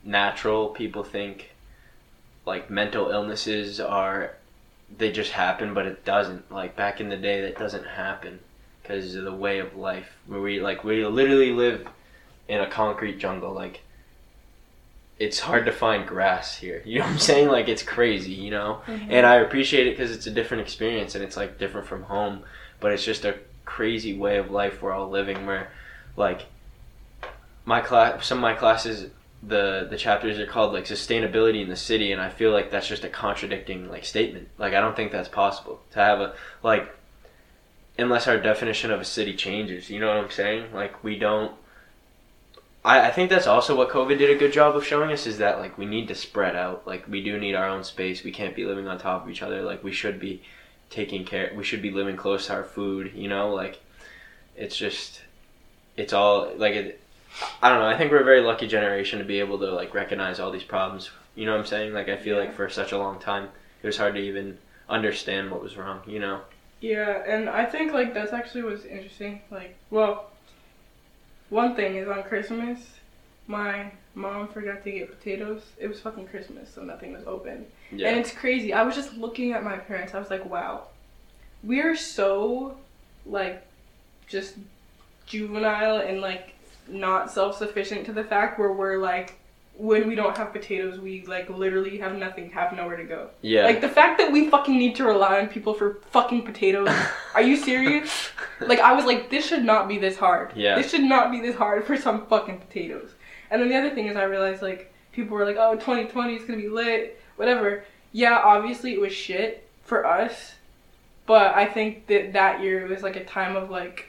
natural. People think like mental illnesses are they just happen, but it doesn't. Like back in the day, that doesn't happen because of the way of life where we like we literally live in a concrete jungle. Like it's hard to find grass here. [laughs] You know what I'm saying? Like it's crazy. You know Mhm. and I appreciate it because it's a different experience and it's like different from home, but it's just a crazy way of life we're all living. Where, like, my class, some of my classes, the the chapters are called like sustainability in the city, and I feel like that's just a contradicting like statement. Like I don't think that's possible to have a like, unless our definition of a city changes. You know what I'm saying? Like we don't. I, I think that's also what COVID did a good job of showing us is that like we need to spread out. Like we do need our own space. We can't be living on top of each other. Like we should be taking care. We should be living close to our food. You know, like it's just it's all like it. I don't know. I think we're a very lucky generation to be able to like recognize all these problems. You know what I'm saying? Like I feel like for such a long time it was hard to even understand what was wrong. You know? Yeah, and I think like that's actually what's interesting. Like, well, one thing is on Christmas, my mom forgot to get potatoes. It was fucking Christmas, so nothing was open. Yeah. And it's crazy. I was just looking at my parents. I was like, wow, we're so like just juvenile and like not self sufficient to the fact where we're like when we don't have potatoes we like literally have nothing have nowhere to go. Yeah. Like the fact that we fucking need to rely on people for fucking potatoes. Are you serious? [laughs] like I was like, this should not be this hard. Yeah. This should not be this hard for some fucking potatoes. And then the other thing is I realized like people were like, oh 2020 is gonna be lit, whatever. Yeah, obviously it was shit for us, but I think that that year was like a time of like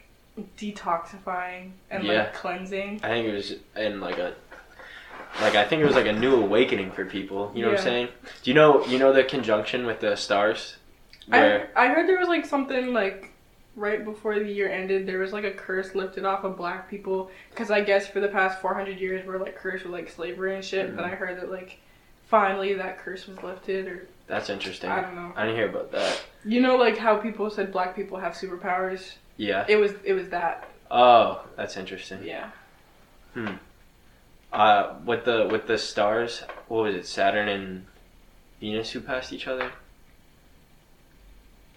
detoxifying and Yeah. like cleansing. I think it was in like a like I think it was like a new awakening for people. You know what I'm saying? Do you know you know the conjunction with the stars? Where I I heard there was like something like right before the year ended there was like a curse lifted off of black people because I guess for the past 400 years we're like cursed with like slavery and shit. But I mm. heard that like finally that curse was lifted or that's interesting. I don't know. I didn't hear about that. You know like how people said black people have superpowers. Yeah. It was it was that. Oh, that's interesting. Yeah. Hmm. Uh, with the with the stars, what was it? Saturn and Venus who passed each other.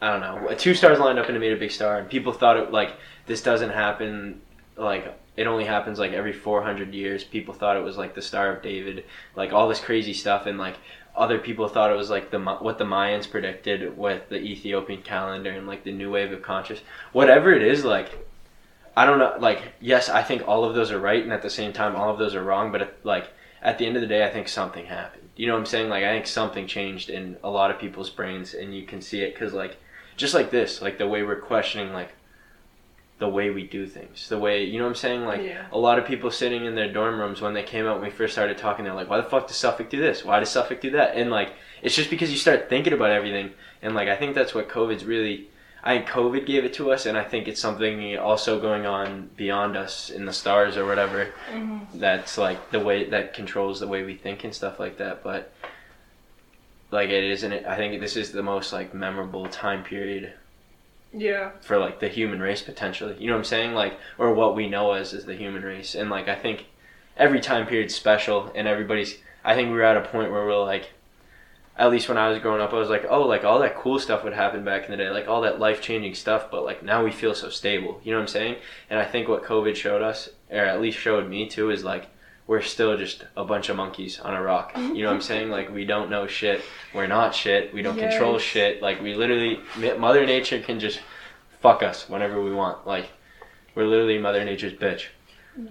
I don't know. Two stars lined up and it made a big star, and people thought it like this doesn't happen. Like it only happens like every four hundred years. People thought it was like the Star of David, like all this crazy stuff, and like other people thought it was like the what the Mayans predicted with the Ethiopian calendar and like the new wave of conscious. Whatever it is, like I don't know. Like, yes, I think all of those are right, and at the same time, all of those are wrong. But like at the end of the day, I think something happened. You know what I'm saying? Like, I think something changed in a lot of people's brains, and you can see it because, like, just like this, like the way we're questioning, like the way we do things, the way you know what I'm saying? Like, Yeah. a lot of people sitting in their dorm rooms when they came out when we first started talking, they're like, "Why the fuck does Suffolk do this? Why does Suffolk do that?" And like, it's just because you start thinking about everything, and like, I think that's what COVID's really. I think COVID gave it to us, and I think it's something also going on beyond us in the stars or whatever. hmm That's like the way that controls the way we think and stuff like that. But like, it isn't. It, I think this is the most like memorable time period Yeah. for like the human race potentially. You know what I'm saying? Like or what we know as as the human race. And like I think every time period's special and everybody's I think we were at a point where we're like at least when I was growing up I was like, "Oh, like all that cool stuff would happen back in the day, like all that life-changing stuff, but like now we feel so stable." You know what I'm saying? And I think what COVID showed us or at least showed me too is like we're still just a bunch of monkeys on a rock. You know what I'm saying? Like we don't know shit. We're not shit. We don't control shit. Like we literally Mother Nature can just fuck us whenever we want. Like we're literally Mother Nature's bitch.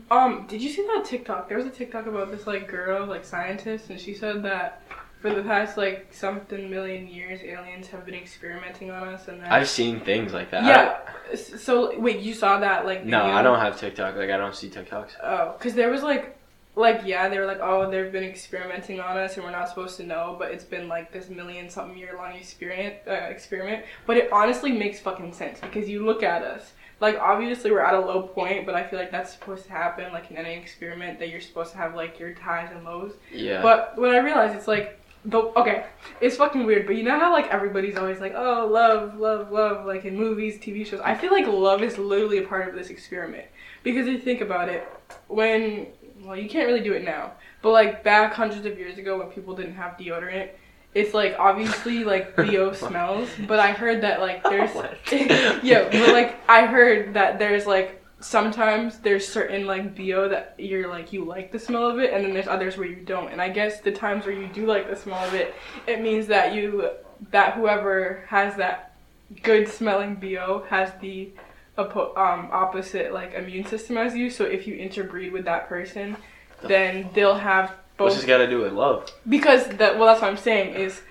Um, did you see that TikTok? There was a TikTok about this like girl, like scientist, and she said that for the past like something million years, aliens have been experimenting on us, and that. I've seen things like that. Yeah. So wait, you saw that like? no, video? I don't have TikTok. Like I don't see TikToks. Oh, because there was like, like yeah, they were like, oh, they've been experimenting on us, and we're not supposed to know, but it's been like this million something year long experiment, uh, experiment. But it honestly makes fucking sense because you look at us. Like obviously we're at a low point, but I feel like that's supposed to happen. Like in any experiment, that you're supposed to have like your highs and lows. Yeah. But what I realized it's like the okay, it's fucking weird. But you know how like everybody's always like, oh, love, love, love, like in movies, TV shows. I feel like love is literally a part of this experiment because if you think about it, when well, you can't really do it now, but like back hundreds of years ago when people didn't have deodorant. It's like obviously like [laughs] BO smells, but I heard that like there's [laughs] [laughs] yeah, but like I heard that there's like sometimes there's certain like BO that you're like you like the smell of it and then there's others where you don't. And I guess the times where you do like the smell of it, it means that you that whoever has that good smelling BO has the oppo- um, opposite like immune system as you. So if you interbreed with that person, then they'll have What's both this got to do with love? because that well that's what I'm saying is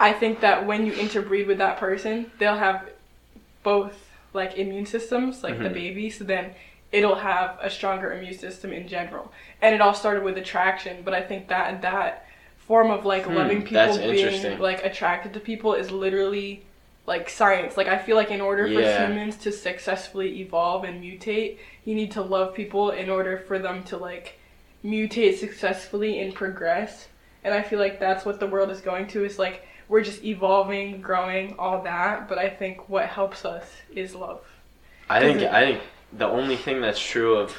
I think that when you interbreed with that person, they'll have both like immune systems, like the Mhm. baby, so then it'll have a stronger immune system in general. And it all started with attraction, but I think that that form of like Hmm, loving people being like attracted to people is literally like science. Like I feel like in order for Yeah. humans to successfully evolve and mutate, you need to love people in order for them to like mutate successfully and progress. And I feel like that's what the world is going to is like we're just evolving, growing, all that, but I think what helps us is love. I think it- I think the only thing that's true of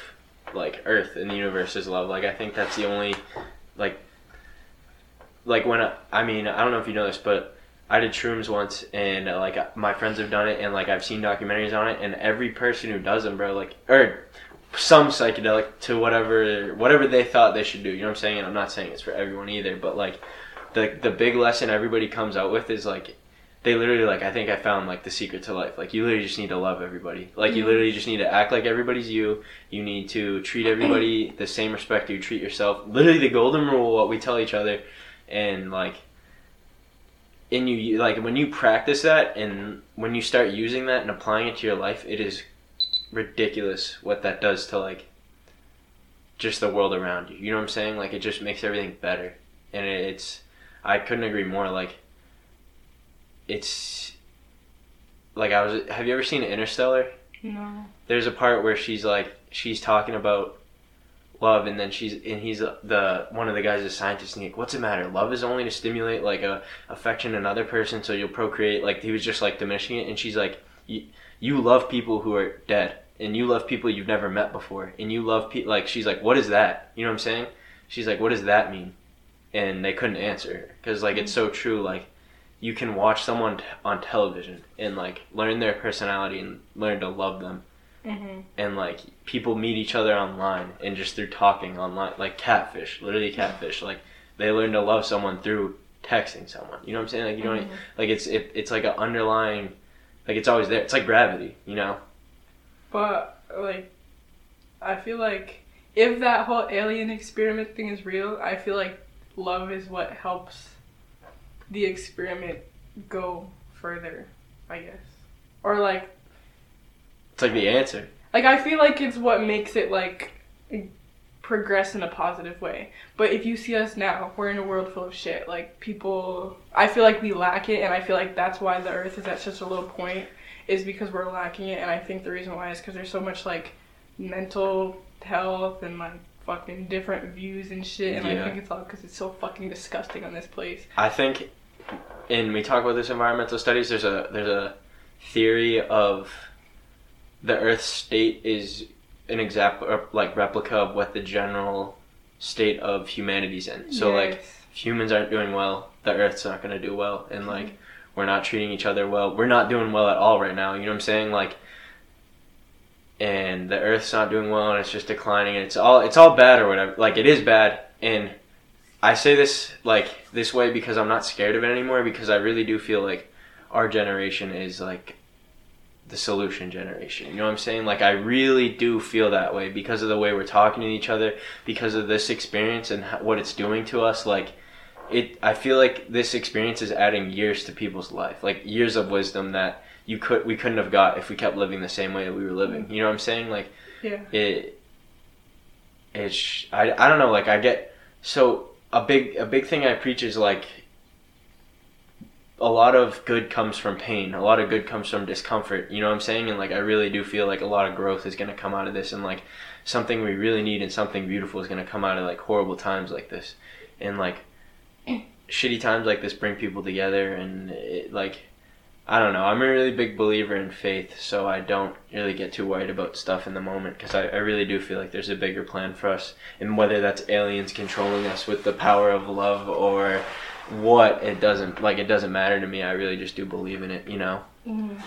like Earth and the universe is love. Like I think that's the only like like when I, I mean I don't know if you know this, but I did shrooms once, and uh, like my friends have done it, and like I've seen documentaries on it, and every person who does them, bro, like or some psychedelic to whatever whatever they thought they should do. You know what I'm saying? And I'm not saying it's for everyone either, but like the the big lesson everybody comes out with is like they literally like I think I found like the secret to life. Like you literally just need to love everybody. Like you Mhm. literally just need to act like everybody's you. You need to treat everybody [clears throat] the same respect you treat yourself. Literally the golden rule what we tell each other and like and you like when you practice that and when you start using that and applying it to your life, it is ridiculous what that does to like just the world around you. You know what I'm saying? Like it just makes everything better. And it's I couldn't agree more like it's like I was have you ever seen Interstellar? No. There's a part where she's like she's talking about love and then she's and he's uh, the one of the guys is a scientist and he's like what's the matter love is only to stimulate like a affection in another person so you'll procreate like he was just like diminishing it and she's like you, you love people who are dead and you love people you've never met before and you love people like she's like what is that you know what i'm saying she's like what does that mean and they couldn't answer. Because like it's so true like you can watch someone t- on television and like learn their personality and learn to love them. Mm-hmm. and like people meet each other online and just through talking online like catfish literally catfish like they learn to love someone through texting someone you know what i'm saying? Like you don't like it's it, it's like an underlying like it's always there. It's like gravity you know? But like, I feel like if that whole alien experiment thing is real, I feel like love is what helps the experiment go further. I guess, or like, it's like the answer like I feel like it's what makes it like progress in a positive way. But if you see us now, we're in a world full of shit. Like people, I feel like we lack it, and I feel like that's why the Earth is at such a low point, is because we're lacking it. And I think the reason why is because there's so much like mental health and like fucking different views and shit. And Yeah. I think it's all because it's so fucking disgusting on this place. I think, and we talk about this environmental studies. There's a there's a theory of the Earth's state is an exact or, like replica of what the general state of humanity's in. So like Yes. if humans aren't doing well, the Earth's not gonna do well, and mm-hmm. like we're not treating each other well. We're not doing well at all right now. You know what I'm saying? Like. And the Earth's not doing well, and it's just declining, and it's all it's all bad or whatever. Like it is bad, and I say this like this way because I'm not scared of it anymore because I really do feel like our generation is like the solution generation. You know what I'm saying? Like I really do feel that way because of the way we're talking to each other, because of this experience and what it's doing to us like it I feel like this experience is adding years to people's life. Like years of wisdom that you could we couldn't have got if we kept living the same way that we were living. You know what I'm saying? Like Yeah. it it's I, I don't know like i get so a big a big thing i preach is like a lot of good comes from pain. A lot of good comes from discomfort. You know what i'm saying? And like i really do feel like a lot of growth is going to come out of this. And like something we really need and something beautiful is going to come out of like horrible times like this. And like mm. shitty times like this bring people together. And it, like I don't know. I'm a really big believer in faith, so I don't really get too worried about stuff in the moment because I, I really do feel like there's a bigger plan for us. And whether that's aliens controlling us with the power of love or what, it doesn't like it doesn't matter to me. I really just do believe in it, you know. Mhm.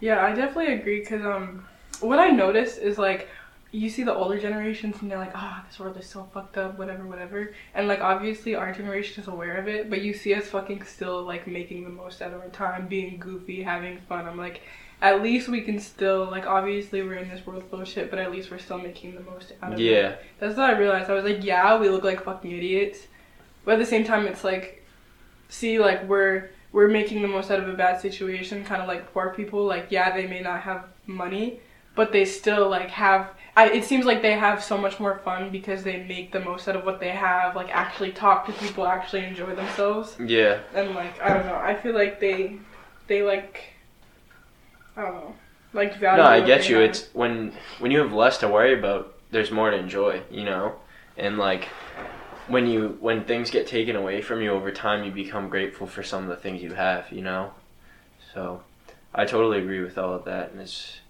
Yeah, I definitely agree because um, what I noticed is like you see the older generations and they're like, ah, this world is so fucked up, whatever, whatever, and like obviously our generation is aware of it, but you see us fucking still like making the most out of our time, being goofy, having fun. I'm like, at least we can still like obviously we're in this world full of shit, but at least we're still making the most out of it. Yeah, That's what I realized. I was like, yeah, we look like fucking idiots, but at the same time, it's like, see, like we're we're making the most out of a bad situation, kind of like poor people. Like, yeah, they may not have money, but they still like have. I, it seems like they have so much more fun because they make the most out of what they have. Like, actually talk to people, actually enjoy themselves, yeah, and like I don't know. I feel like they they like I don't know, like value. no, I get you. have. It's when when you have less to worry about, there's more to enjoy, you know. And like when you when things get taken away from you over time, you become grateful for some of the things you have, you know. So I totally agree with all of that, and it's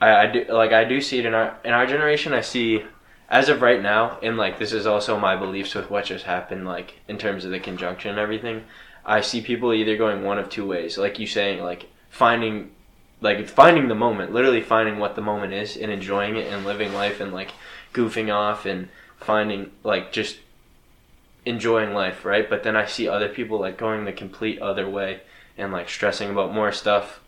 I, I do like I do see it in our in our generation. I see as of right now, and like this is also my beliefs with what just happened, like in terms of the conjunction and everything. I see people either going one of two ways, like you saying, like finding like finding the moment, literally finding what the moment is and enjoying it and living life and like goofing off and finding like just enjoying life, right? But then I see other people like going the complete other way and like stressing about more stuff,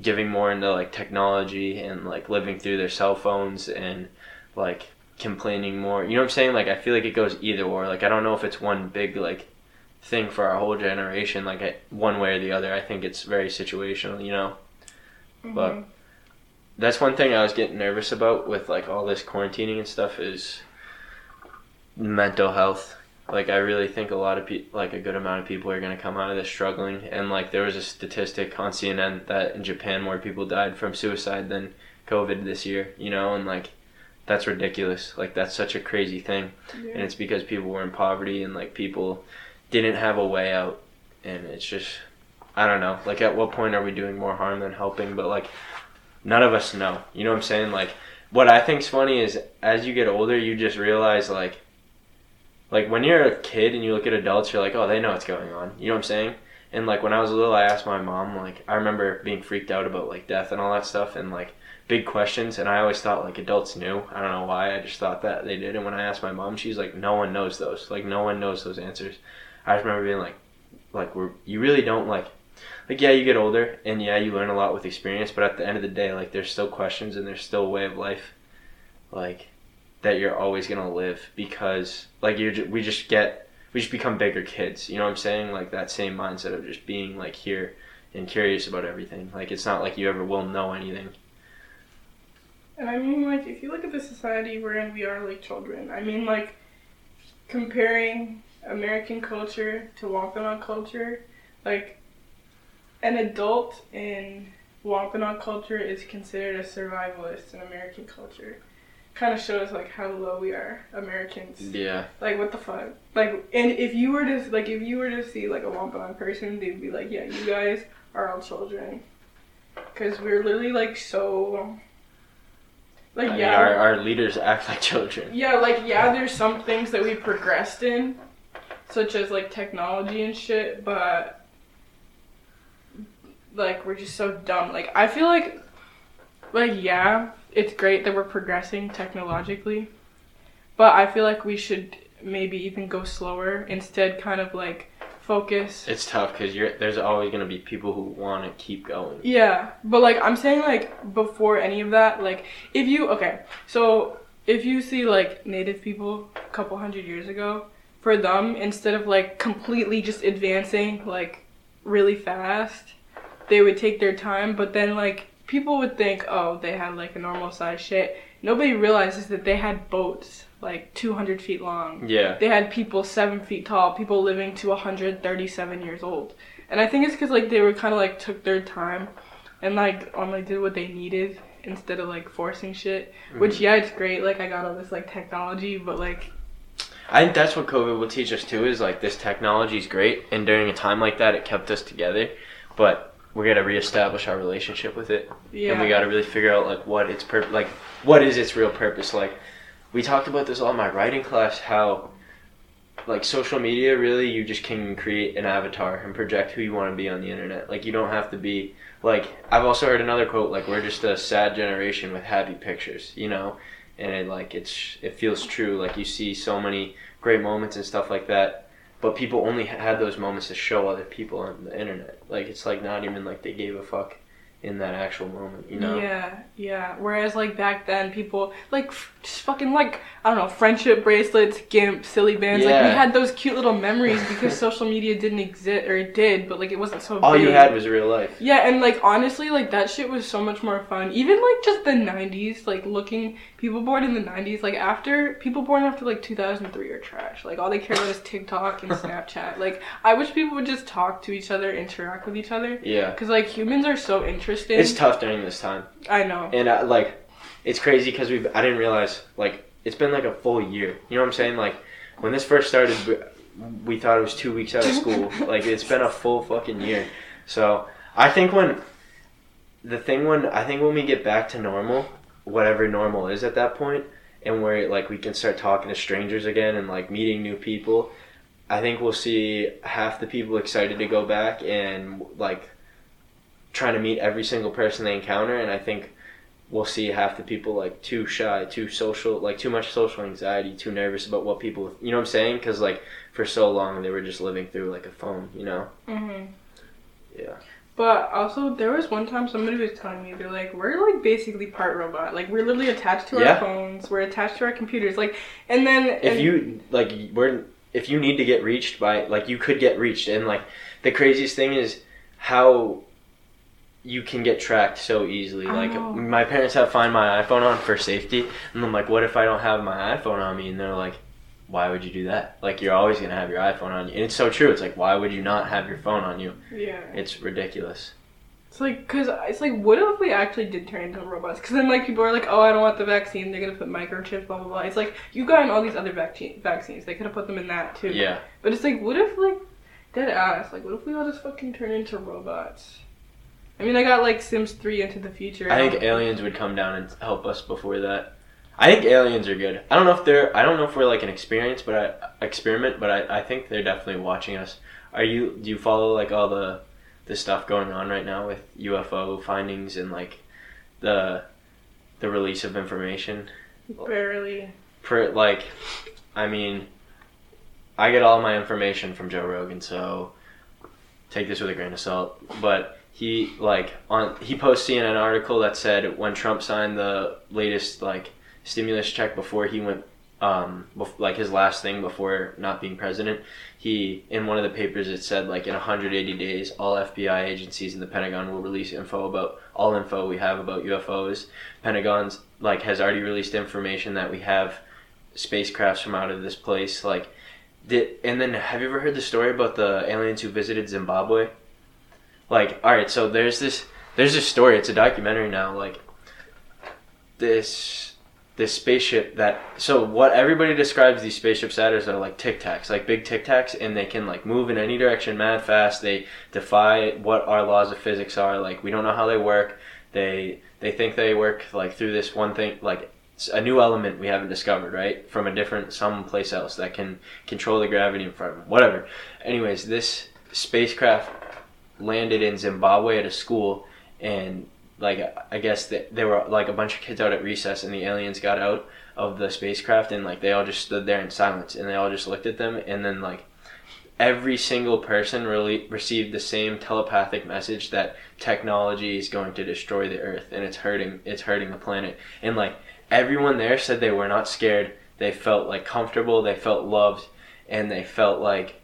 giving more into like technology and like living through their cell phones and like complaining more. You know what I'm saying? Like I feel like it goes either or. Like I don't know if it's one big like thing for our whole generation like one way or the other. I think it's very situational, you know. Mm-hmm. But that's one thing I was getting nervous about with like all this quarantining and stuff is mental health. Like I really think a lot of people, like a good amount of people, are gonna come out of this struggling. And like there was a statistic on CNN that in Japan more people died from suicide than COVID this year. You know, and like that's ridiculous. Like that's such a crazy thing, yeah. and it's because people were in poverty and like people didn't have a way out, and it's just I don't know. Like at what point are we doing more harm than helping? But like none of us know. You know what I'm saying? Like what I think's funny is as you get older, you just realize like like when you're a kid and you look at adults, you're like, oh, they know what's going on. You know what I'm saying? And like when I was little, I asked my mom. Like I remember being freaked out about like death and all that stuff, and like big questions. And I always thought like adults knew. I don't know why. I just thought that they did. And when I asked my mom, she's like, no one knows those. Like no one knows those answers. I just remember being like, like we're you really don't like. Like yeah, you get older and yeah, you learn a lot with experience. But at the end of the day, like there's still questions and there's still a way of life. Like that you're always gonna live because like you we just get we just become bigger kids. You know what I'm saying? Like that same mindset of just being like here and curious about everything. Like it's not like you ever will know anything. And I mean, like if you look at the society we're in, we are like children. I mean, like comparing American culture to Wampanoag culture, like an adult in Wampanoag culture is considered a survivalist in American culture kind of shows like how low we are Americans. Yeah. Like what the fuck? Like and if you were to like if you were to see like a Wampanoag person, they'd be like, yeah, you guys are all children, because we're literally like so. Like I yeah, mean, our, our leaders act like children. Yeah, like yeah, there's some things that we've progressed in, such as like technology and shit, but like we're just so dumb. Like I feel like, like yeah, it's great that we're progressing technologically, but I feel like we should maybe even go slower instead, kind of like focus. It's tough because you're there's always gonna be people who want to keep going. Yeah, but like I'm saying, like before any of that, like if you okay, so if you see like native people a couple hundred years ago, for them instead of like completely just advancing like really fast, they would take their time, but then like people would think, oh, they had like a normal size shit. Nobody realizes that they had boats like 200 feet long. Yeah. They had people seven feet tall, people living to 137 years old. And I think it's because like they were kind of like took their time and like only did what they needed instead of like forcing shit. Mm-hmm. Which yeah, it's great. Like I got all this like technology, but like. I think that's what COVID will teach us too. Is like this technology is great, and during a time like that, it kept us together. But we got to reestablish our relationship with it, yeah. and we got to really figure out like what its pur- like what is its real purpose. Like we talked about this all in my writing class, how like social media really you just can create an avatar and project who you want to be on the internet. Like you don't have to be like I've also heard another quote like we're just a sad generation with happy pictures, you know, and it, like it's it feels true. Like you see so many great moments and stuff like that but people only had those moments to show other people on the internet. Like it's like not even like they gave a fuck in that actual moment, you know? Yeah, yeah. Whereas like back then, people like just fucking like I don't know, friendship bracelets, gimp, silly bands. Yeah. Like we had those cute little memories because [laughs] social media didn't exist, or it did, but like it wasn't so. All big. you had was real life. Yeah, and like honestly, like that shit was so much more fun. Even like just the '90s, like looking people born in the '90s, like after people born after like 2003 are trash. Like all they care about is TikTok and [laughs] Snapchat. Like I wish people would just talk to each other, interact with each other. Yeah. Because like humans are so interesting. It's tough during this time. I know. And uh, like, it's crazy because we I didn't realize like it's been like a full year. You know what I'm saying? Like when this first started, we thought it was two weeks out of school. [laughs] like it's been a full fucking year. So I think when the thing when I think when we get back to normal, whatever normal is at that point, and where like we can start talking to strangers again and like meeting new people, I think we'll see half the people excited to go back and like trying to meet every single person they encounter, and I think we'll see half the people like too shy, too social, like too much social anxiety, too nervous about what people, you know what I'm saying? Because like for so long they were just living through like a phone, you know? Mm-hmm. Yeah. But also, there was one time somebody was telling me they're like, we're like basically part robot. Like we're literally attached to Yeah. our phones. We're attached to our computers. Like, and then If and- you like, we're if you need to get reached by like you could get reached, and like the craziest thing is how you can get tracked so easily. Like know. my parents have Find My iPhone on for safety, and I'm like, what if I don't have my iPhone on me? And they're like, why would you do that? Like you're always gonna have your iPhone on you, and it's so true. It's like why would you not have your phone on you? yeah, It's ridiculous. it's like because it's like, what if we actually did turn into robots? Because then like people are like, oh, I don't want the vaccine. They're gonna put microchips, blah blah blah. It's like you got in all these other vaccine vaccines. They could have put them in that too. Yeah. But it's like, what if like dead ass? Like, what if we all just fucking turn into robots? I mean, I got like Sims Three into the future. I think aliens would come down and help us before that. I think aliens are good. I don't know if they're. I don't know if we're like an experience, but I experiment. But I, I think they're definitely watching us. Are you? Do you follow like all the the stuff going on right now with UFO findings and like the the release of information? barely. For like, I mean, I get all my information from Joe Rogan, so take this with a grain of salt. But he like on he posted in an article that said when Trump signed the latest like stimulus check before he went um bef- like his last thing before not being president he in one of the papers it said like in 180 days all FBI agencies in the Pentagon will release info about all info we have about UFOs Pentagon's like has already released information that we have spacecrafts from out of this place like did and then have you ever heard the story about the aliens who visited Zimbabwe like all right so there's this there's this story it's a documentary now like this this spaceship that so what everybody describes these spaceships as are like tic tacs like big tic tacs and they can like move in any direction mad fast they defy what our laws of physics are like we don't know how they work they they think they work like through this one thing like a new element we haven't discovered right from a different someplace else that can control the gravity in front of them whatever. Anyways this spacecraft landed in zimbabwe at a school and like I guess that there were like a bunch of kids out at recess and the aliens got out of the spacecraft and like they all just stood there in silence and they all just looked at them and then like every single person really received the same telepathic message that technology is going to destroy the earth and it's hurting it's hurting the planet. And like everyone there said they were not scared. They felt like comfortable. They felt loved and they felt like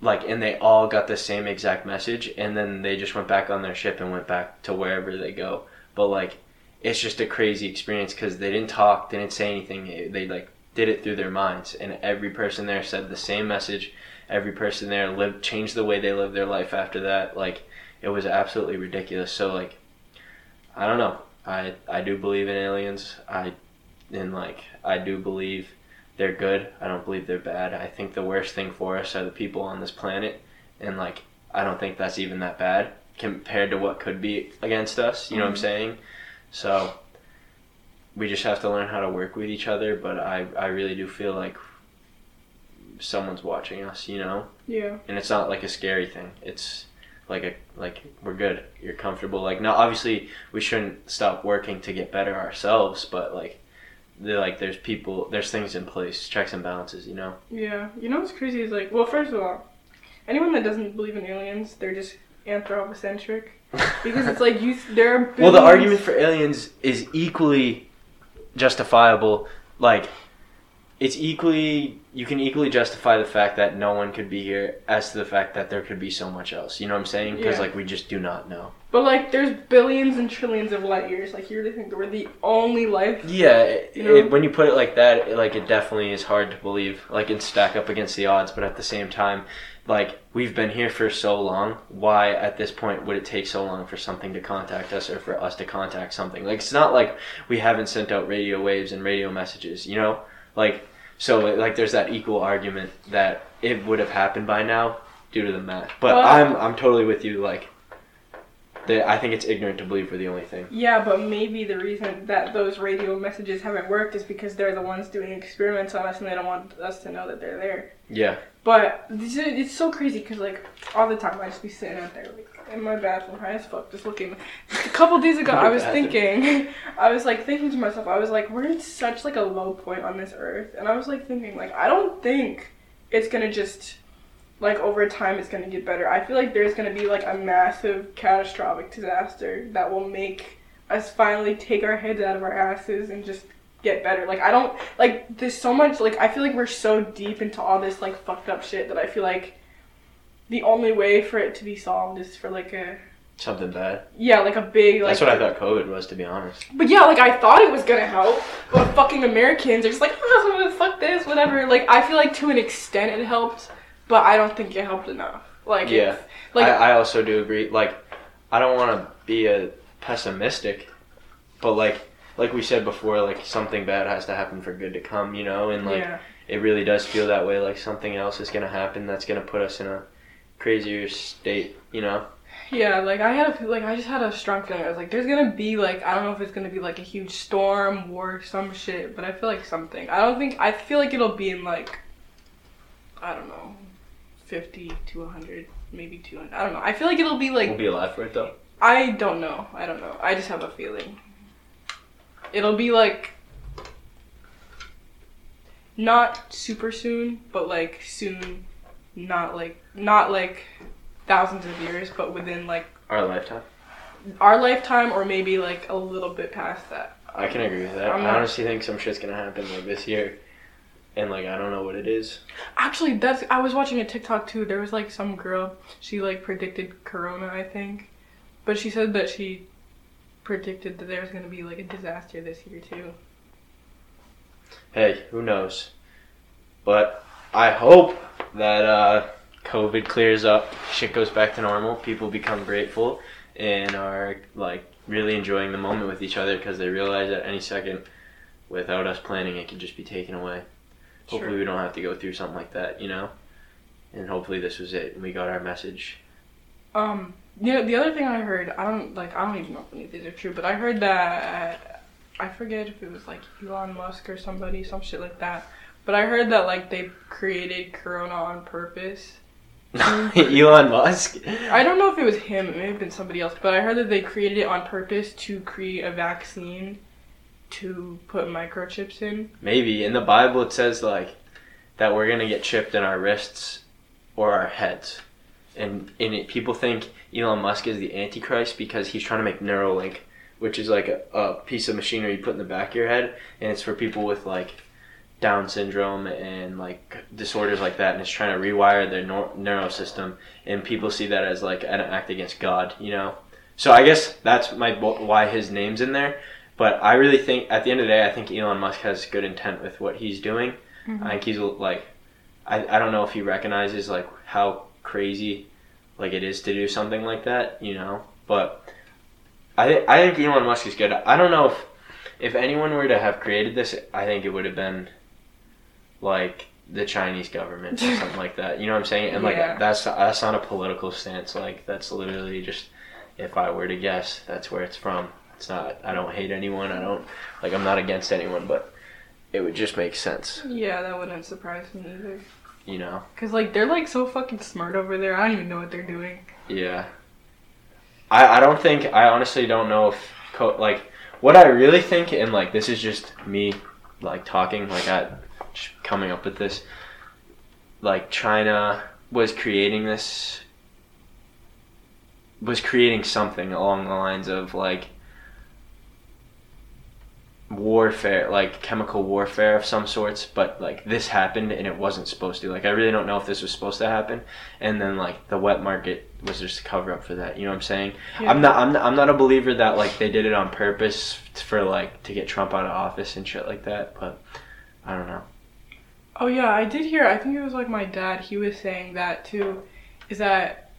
like and they all got the same exact message and then they just went back on their ship and went back to wherever they go. But like it's just a crazy experience because they didn't talk they didn't say anything. They, like did it through their minds. And every person there said the same message. Every person there lived changed the way they lived their life after that. Like it was absolutely ridiculous. So like i don't know. I i do believe in aliens. I and like i do believe they're good. I don't believe they're bad. I think the worst thing for us are the people on this planet, and like I don't think that's even that bad compared to what could be against us. You know what I'm Mhm. saying? So we just have to learn how to work with each other. But I I really do feel like someone's watching us. You know, Yeah. and it's not like a scary thing. It's like a like we're good. You're comfortable. Like now, obviously, we shouldn't stop working to get better ourselves, but like. They're like there's people there's things in place checks and balances you know Yeah. You know what's crazy is like, well, first of all, anyone that doesn't believe in aliens, they're just anthropocentric [laughs] because it's like you. There are well the argument for aliens is equally justifiable like it's equally you can equally justify the fact that no one could be here as to the fact that there could be so much else you know what i'm saying because Yeah. like we just do not know But like, there's billions and trillions of light years. Like, you really think that we're the only life? Yeah, it, You know? it, when you put it like that, it, like it definitely is hard to believe, like and stack up against the odds. But at the same time, like we've been here for so long. Why at this point would it take so long for something to contact us or for us to contact something? Like it's not like we haven't sent out radio waves and radio messages, you know? Like so, like there's that equal argument that it would have happened by now due to the math. But Well- I'm I'm totally with you. Like They, I think it's ignorant to believe we're the only thing. Yeah, but maybe the reason that those radio messages haven't worked is because they're the ones doing experiments on us and they don't want us to know that they're there. Yeah. But it's so crazy because, like, all the time I just be sitting out there, like, in my bathroom, high as fuck, just looking. A couple days ago, [laughs] I was bathroom. thinking, [laughs] I was, like, thinking to myself, I was like, we're in such, like, a low point on this earth. And I was, like, thinking, like, I don't think it's gonna just, like, over time it's gonna get better. I feel like there's gonna be, like, a massive catastrophic disaster that will make us finally take our heads out of our asses and just get better. Like I don't like there's so much like I feel like we're so deep into all this like fucked up shit that I feel like the only way for it to be solved is for like a Something bad. yeah, like a big like That's what I thought COVID was, to be honest. But yeah, like I thought it was gonna help, but fucking Americans are just like, oh, fuck this, whatever. Like I feel like to an extent it helped, but I don't think it helped enough. Like Yeah. like I, I also do agree. Like, I don't want to be a pessimistic, but like, like we said before, like something bad has to happen for good to come, you know, and like yeah. it really does feel that way. Like something else is gonna happen that's gonna put us in a crazier state, you know. Yeah, like I had a like I just had a strong feeling. I was like, there's gonna be like I don't know if it's gonna be like a huge storm, war, some shit, but I feel like something. I don't think I feel like it'll be in like I don't know, fifty to hundred, maybe two hundred. I don't know. I feel like it'll be like we'll be alive for it though. I don't know. I don't know. I just have a feeling. It'll be like not super soon, but like soon. Not like not like thousands of years, but within like Our lifetime. our lifetime or maybe like a little bit past that. I can agree with that. I'm I not- honestly think some shit's gonna happen like this year, and like I don't know what it is. Actually, that's I was watching a TikTok too. There was like some girl, she like predicted corona, I think. But she said that she predicted that there was going to be like a disaster this year too. Hey, who knows? But I hope that uh, COVID clears up, shit goes back to normal, people become grateful, and are like really enjoying the moment with each other because they realize at any second, without us planning, it could just be taken away. Hopefully, Sure. we don't have to go through something like that, you know. And hopefully, this was it, and we got our message. Um, you know, the other thing I heard, I don't like, I don't even know if any of these are true, but I heard that I forget if it was like Elon Musk or somebody, some shit like that. But I heard that like they created Corona on purpose. [laughs] [laughs] Elon Musk. I don't know if it was him, it may have been somebody else, but I heard that they created it on purpose to create a vaccine to put microchips in. Maybe in the Bible it says like that we're gonna get chipped in our wrists or our heads, and in it people think Elon Musk is the Antichrist because he's trying to make Neuralink, which is like a, a piece of machinery you put in the back of your head, and it's for people with like Down syndrome and like disorders like that, and it's trying to rewire their nor- neural system, and people see that as like an act against God, you know. So I guess that's my why his name's in there. But I really think at the end of the day, I think Elon Musk has good intent with what he's doing. Mm-hmm. I think he's like, I, I don't know if he recognizes like how crazy like it is to do something like that, you know. But I think I think Elon Musk is good. I don't know if if anyone were to have created this, I think it would have been like the Chinese government or something like that. You know what I'm saying? And like Yeah. that's that's not a political stance. Like that's literally just if I were to guess, that's where it's from. It's not. I don't hate anyone. I don't like. I'm not against anyone, but it would just make sense. Yeah, that wouldn't surprise me either. You know? Cause like they're like so fucking smart over there. I don't even know what they're doing. Yeah. I I don't think. I honestly don't know if co- like what I really think, and like this is just me like talking like I just coming up with this. Like China was creating this was creating something along the lines of like warfare like chemical warfare of some sorts but like this happened and it wasn't supposed to like i really don't know if this was supposed to happen and then like the wet market was just a cover up for that you know what i'm saying Yeah. i'm not I'm not, I'm not a believer that like they did it on purpose for like to get trump out of office and shit like that but i don't know Oh yeah, I did hear. I think it was like my dad. He was saying that too. Is that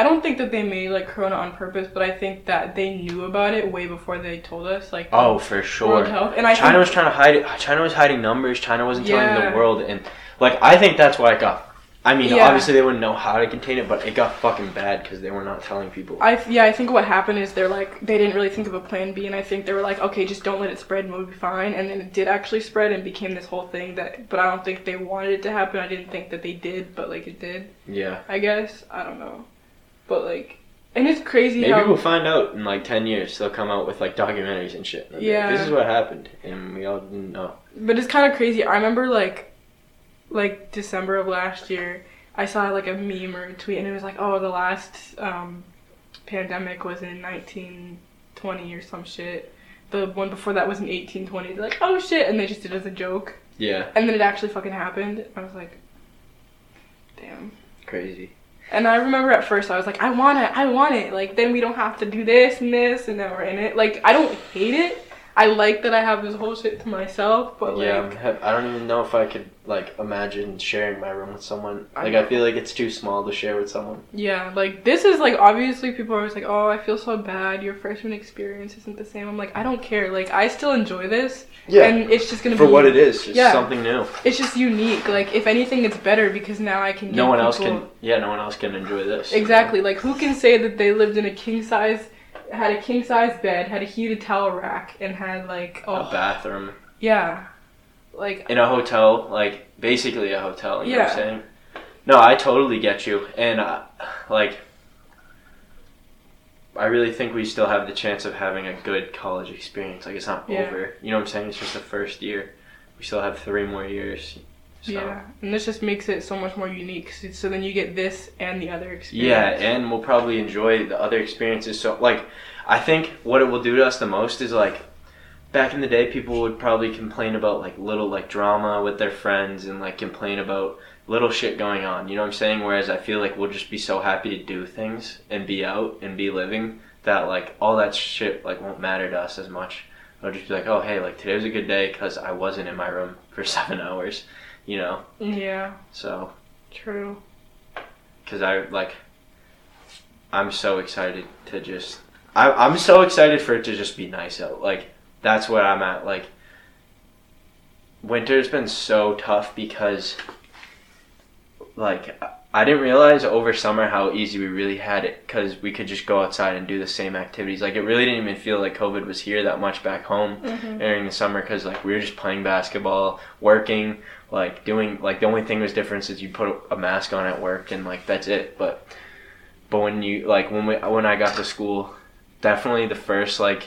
I don't think that they made like Corona on purpose, but I think that they knew about it way before they told us. Like oh for sure and I china think, was trying to hide it china was hiding numbers china wasn't telling the world and like i think that's why it got I mean, Yeah. obviously they wouldn't know how to contain it, but it got fucking bad because they were not telling people. I yeah, I think what happened is they're like they didn't really think of a plan B, and I think they were like, okay, just don't let it spread, and we'll be fine. And then it did actually spread and became this whole thing that. But I don't think they wanted it to happen. I didn't think that they did, but like it did. yeah. I guess I don't know, but like, and it's crazy Maybe how we'll find out in like ten years. They'll come out with like documentaries and shit. They'll be like, Yeah. this is what happened, and we all didn't know. But it's kind of crazy. I remember like, like December of last year, I saw like a meme or a tweet, and it was like, oh, the last um, pandemic was in 1920 or some shit. The one before that was in 1820. They're like, oh shit, and they just did it as a joke, Yeah, and then it actually fucking happened. I was like, damn. crazy. And I remember at first I was like, I want it, I want it. Like then we don't have to do this and this, and then we're in it. Like I don't hate it. I like that I have this whole shit to myself, but like. yeah, I don't even know if I could like imagine sharing my room with someone. Like know. I feel like it's too small to share with someone. Yeah, like this is like obviously people are always like, oh, I feel so bad. Your freshman experience isn't the same. I'm like, I don't care. Like I still enjoy this, Yeah. and it's just gonna be for what it is, just Yeah. something new. It's just unique. Like if anything, it's better because now I can. No one else can. Yeah, no one else can enjoy this. Exactly. Like who can say that they lived in a king size, had a king size bed, had a heated towel rack, and had like A oh bathroom yeah, like in a hotel, like basically a hotel. You know what I'm Yeah. saying? No, I totally get you, and uh, like. I really think we still have the chance of having a good college experience. Like it's not Yeah. over. You know what I'm saying? It's just the first year. We still have three more years. So. yeah, and this just makes it so much more unique. So, so then you get this and the other experience. Yeah, and we'll probably enjoy the other experiences. So, like, I think what it will do to us the most is like, back in the day, people would probably complain about like little like drama with their friends and like complain about little shit going on. You know what I'm saying? Whereas I feel like we'll just be so happy to do things and be out and be living that like all that shit like won't matter to us as much. I'll just be like, oh hey, like today was a good day because I wasn't in my room for [laughs] seven hours. You know, Yeah. so True. because I like I'm so excited to just I, I'm so excited for it to just be nice out like that's what I'm at like winter's been so tough because like I- I didn't realize over summer how easy we really had it because we could just go outside and do the same activities like it really didn't even feel like COVID was here that much back home Mm-hmm. during the summer because like we were just playing basketball, working, like doing like the only thing was difference is you put a mask on at work and like that's it. But but when you like when we when I got to school, definitely the first like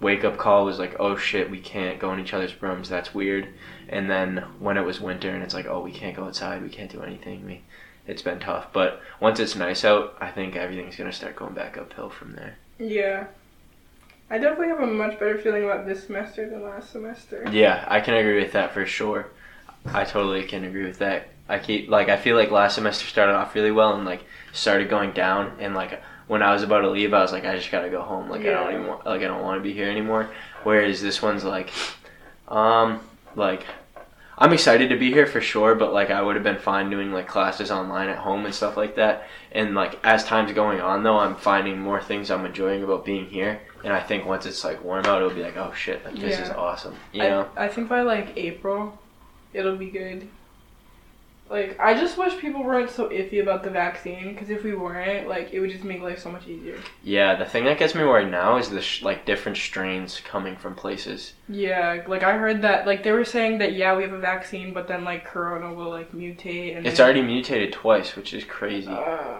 wake up call was like oh shit we can't go in each other's rooms that's weird. And then when it was winter and it's like oh we can't go outside we can't do anything we it's been tough. But once it's nice out, I think everything's gonna start going back uphill from there. Yeah. I definitely have a much better feeling about this semester than last semester. Yeah, I can agree with that for sure. I totally can agree with that. I keep like I feel like last semester started off really well and like started going down and like when I was about to leave I was like I just gotta go home like I don't even want, like I don't want to be here anymore. Whereas this one's like, um, like I'm excited to be here for sure, but like I would have been fine doing like classes online at home and stuff like that. And like as time's going on though, I'm finding more things I'm enjoying about being here. And I think once it's like warm out, it'll be like oh shit, like this is awesome. You I, know. I think by like April, it'll be good. Like, I just wish people weren't so iffy about the vaccine, because if we weren't, like, it would just make life so much easier. Yeah, the thing that gets me worried now is the sh- like different strains coming from places. Yeah, like, I heard that, like, they were saying that, yeah, we have a vaccine, but then, like, Corona will, like, mutate, and It's then- already mutated twice, which is crazy. Uh,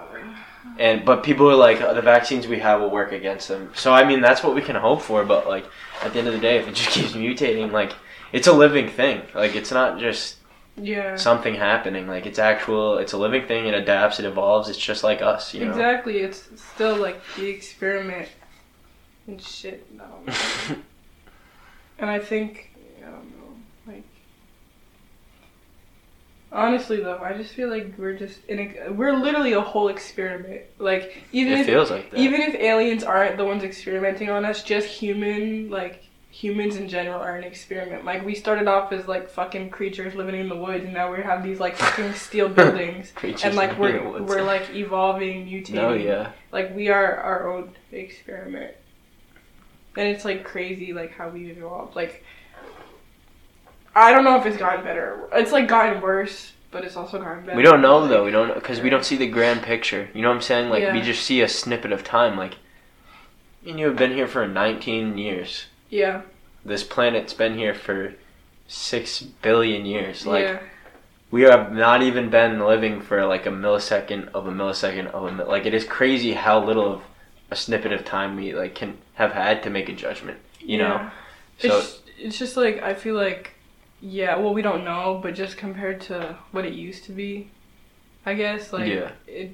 And but people are like "Oh, the vaccines we have will work against them. So I mean that's what we can hope for. But like at the end of the day, if it just [laughs] keeps mutating, like it's a living thing. Like it's not just yeah. something happening. Like it's actual. It's a living thing. It adapts. It evolves. It's just like us. You know. Exactly, it's still, like, the experiment and shit. I. [laughs] And I think I don't know, like honestly though, I just feel like we're just in a we're literally a whole experiment. Like even it if feels like that. even if aliens aren't the ones experimenting on us, just human like humans in general are an experiment. Like we started off as like fucking creatures living in the woods, and now we have these like fucking steel [laughs] buildings, Creatures and like we're the woods. we're like evolving, mutating. No, yeah. Like we are our own experiment. And it's like crazy like how we've evolved. Like I don't know if it's gotten better. It's like gotten worse but it's also gotten better. We don't know though. We don't because we don't see the grand picture. You know what I'm saying? Like we just see a snippet of time. Like, and you have been here for 19 years. Yeah. This planet's been here for six billion years. Like yeah. we have not even been living for like a millisecond of a millisecond of a mil- like. It is crazy how little of a snippet of time we like can have had to make a judgment. You know. So it's it's just like I feel like yeah, well we don't know, but just compared to what it used to be, I guess like Yeah. it,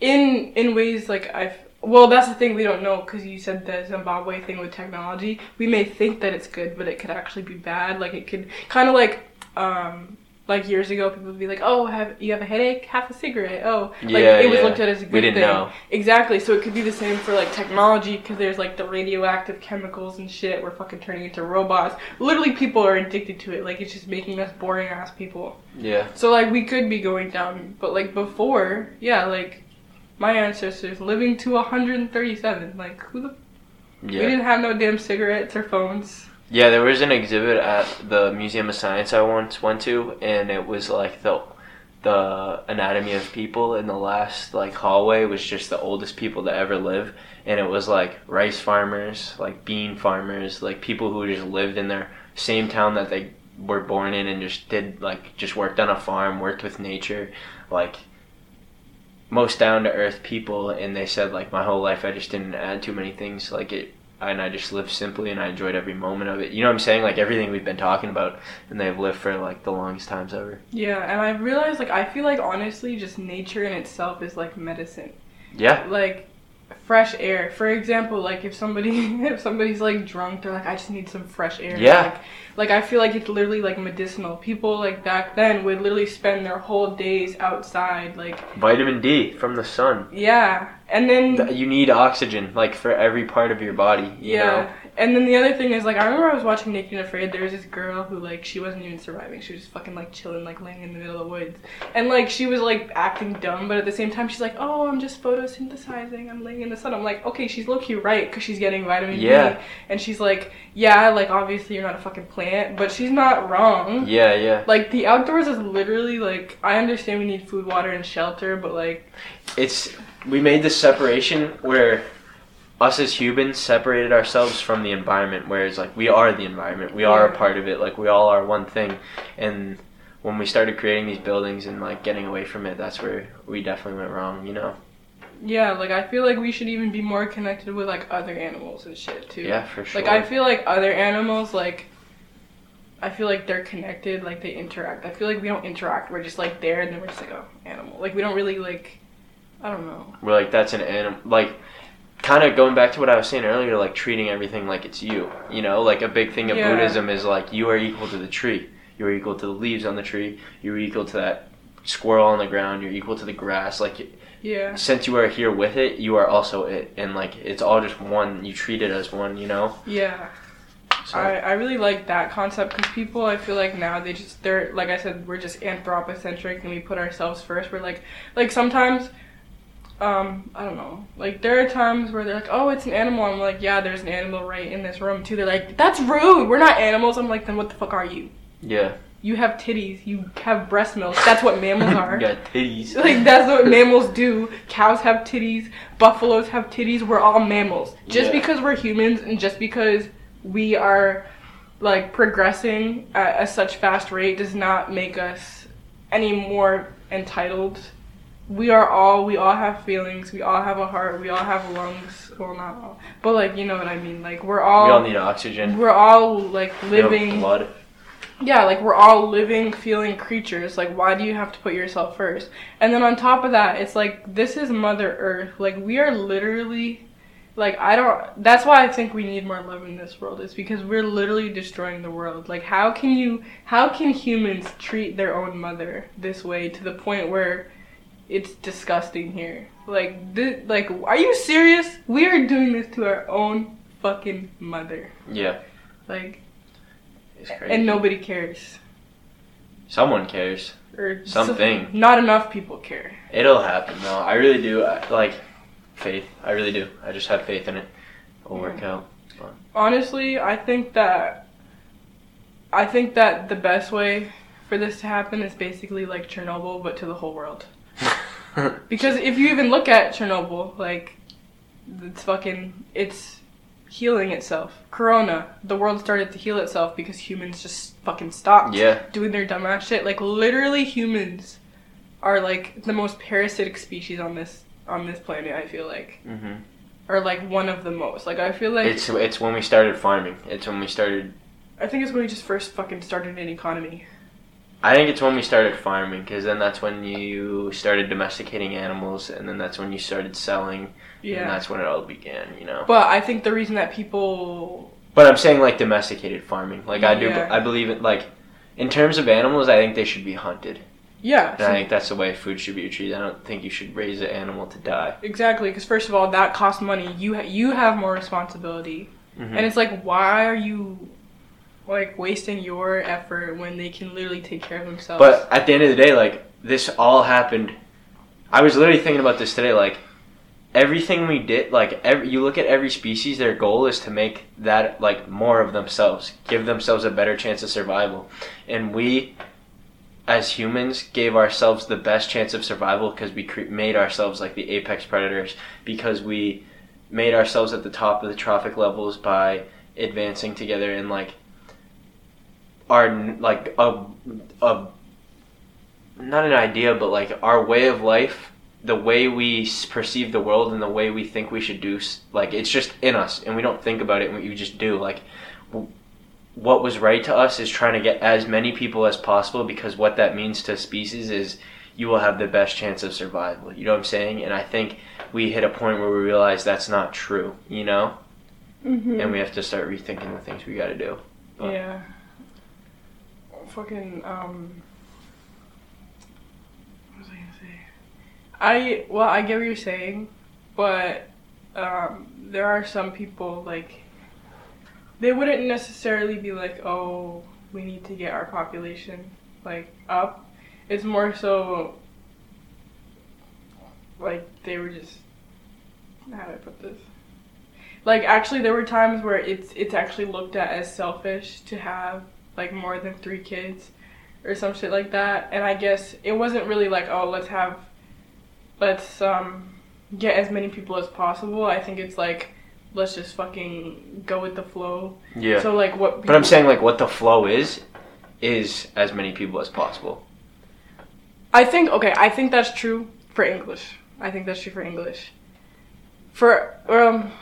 in in ways like I well that's the thing we don't know because you said the Zimbabwe thing with technology. We may think that it's good, but it could actually be bad. Like it could kind of like um like years ago people would be like oh have you have a headache Half a cigarette oh like Yeah, it was yeah. looked at as a good we didn't thing know. Exactly. So it could be the same for like technology because there's like the radioactive chemicals and shit. We're fucking turning into robots. Literally, people are addicted to it. Like it's just making us boring ass people. Yeah. So like we could be going down, but like before, yeah, like my ancestors living to 137. Like who the? We didn't have no damn cigarettes or phones. Yeah, there was an exhibit at the Museum of Science I once went to, and it was like the the anatomy of people, and the last like hallway was just the oldest people to ever live, and it was like rice farmers, like bean farmers, like people who just lived in their same town that they were born in, and just did like just worked on a farm, worked with nature, like most down to earth people, and they said like my whole life I just didn't add too many things, like it and I just lived simply and I enjoyed every moment of it. You know what I'm saying? Like everything we've been talking about and they've lived for like the longest times ever. Yeah, and I realized like I feel like honestly, just nature in itself is like medicine. Yeah. like fresh air. For example, like if somebody [laughs] if somebody's like drunk, they're like, I just need some fresh air. Yeah. Like, like I feel like it's literally like medicinal. People like back then would literally spend their whole days outside, like Vitamin D from the sun. yeah. And then You need oxygen like for every part of your body. You yeah. Know? And then the other thing is like I remember I was watching Naked and Afraid. There was this girl who like she wasn't even surviving. She was just fucking like chilling, like laying in the middle of the woods, and like she was like acting dumb, but at the same time she's like, oh, I'm just photosynthesizing. I'm laying in the sun. I'm like, okay, she's low key right because she's getting vitamin Yeah. D, and she's like, yeah, like obviously you're not a fucking plant, but she's not wrong. Yeah, yeah. Like the outdoors is literally like I understand we need food, water, and shelter, but like It's we made this separation where us as humans separated ourselves from the environment whereas like we are the environment. We are a part of it. Like we all are one thing. And when we started creating these buildings and like getting away from it, that's where we definitely went wrong, you know. yeah, like I feel like we should even be more connected with like other animals and shit too. Yeah, for sure. Like I feel like other animals like I feel like they're connected, like they interact. I feel like we don't interact. We're just like there and then we're just like oh animal. Like we don't really like I don't know. We're like that's an animal. Like, kind of going back to what I was saying earlier, like treating everything like it's you. You know, like a big thing of Yeah. Buddhism is like you are equal to the tree. You are equal to the leaves on the tree. You're equal to that squirrel on the ground. You're equal to the grass. Like, Yeah. since you are here with it, you are also it, and like it's all just one. You treat it as one. You know. Yeah. So I, I really like that concept because people I feel like now they just they're like I said we're just anthropocentric and we put ourselves first. We're like like sometimes um I don't know like there are times where they're like oh it's an animal I'm like yeah there's an animal right in this room too. They're like that's rude. We're not animals. I'm like then what the fuck are you? yeah. You have titties. You have breast milk. That's what mammals [laughs] are. you got titties. [laughs] Like that's what mammals do. Cows have titties. Buffaloes have titties. We're all mammals. Just Yeah. because we're humans and just because we are like progressing at a such fast rate does not make us any more entitled. We are all we all have feelings. We all have a heart. We all have lungs. Well, not all, but like you know what I mean. Like we're all we all need oxygen. we're all like living blood. yeah, like we're all living, feeling creatures. Like, why do you have to put yourself first? And then on top of that, it's like this is Mother Earth. Like we are literally, like I don't. That's why I think we need more love in this world. Is because we're literally destroying the world. Like, how can you? How can humans treat their own mother this way to the point where it's disgusting here? Like, this, like, are you serious? We are doing this to our own fucking mother. Yeah. Like, It's crazy. and nobody cares. Someone cares. or Something. so- not enough people care. It'll happen though. I really do. I, like faith. I really do. I just have faith in it. It'll work out. Honestly, I think that I think that the best way for this to happen is basically like Chernobyl, but to the whole world. [laughs] Because if you even look at Chernobyl, like it's fucking it's healing itself. Corona, the world started to heal itself because humans just fucking stopped yeah. doing their dumbass shit. Like literally humans are like the most parasitic species on this on this planet, I feel like. hmm Or like one of the most. Like I feel like It's it's when we started farming. It's when we started. I think it's when we just first fucking started an economy. I think it's when we started farming, because then that's when you started domesticating animals, and then that's when you started selling, and that's when it all began. You know. But I think the reason that people But I'm saying like domesticated farming. Like I do, Yeah. I believe it. Like in terms of animals, I think they should be hunted. Yeah, And I think that's the way food should be treated. I don't think you should raise an animal to die. exactly. Because first of all, that costs money. You ha- you have more responsibility, Mhm. and it's like, why are you like wasting your effort when they can literally take care of themselves? But at the end of the day, like this all happened. I was literally thinking about this today. Like everything we did, like every you look at every species, their goal is to make that like more of themselves, give themselves a better chance of survival, and we. As humans, gave ourselves the best chance of survival because we cre- made ourselves like the apex predators. Because we made ourselves at the top of the trophic levels by advancing together and like our like a a not an idea, but like our way of life, the way we perceive the world, and the way we think we should do, like it's just in us, and we don't think about it, and we just do. Like, what was right to us is trying to get as many people as possible, because what that means to species is you will have the best chance of survival. You know what I'm saying? And I think we hit a point where we realize that's not true. You know, Mhm. and we have to start rethinking the things we got to do. but- Yeah. Fucking um. What was I gonna say? I well, I get what you're saying, but um, there are some people like they wouldn't necessarily be like, oh, we need to get our population like up. It's more so like they were just how do I put this? Like actually there were times where it's it's actually looked at as selfish to have like more than 3 kids or some shit like that. And I guess it wasn't really like, oh, let's have let's um get as many people as possible. I think it's like let's just fucking go with the flow. Yeah. So like what But I'm saying like what the flow is, is as many people as possible. I think okay, I think that's true for English. I think that's true for English. For um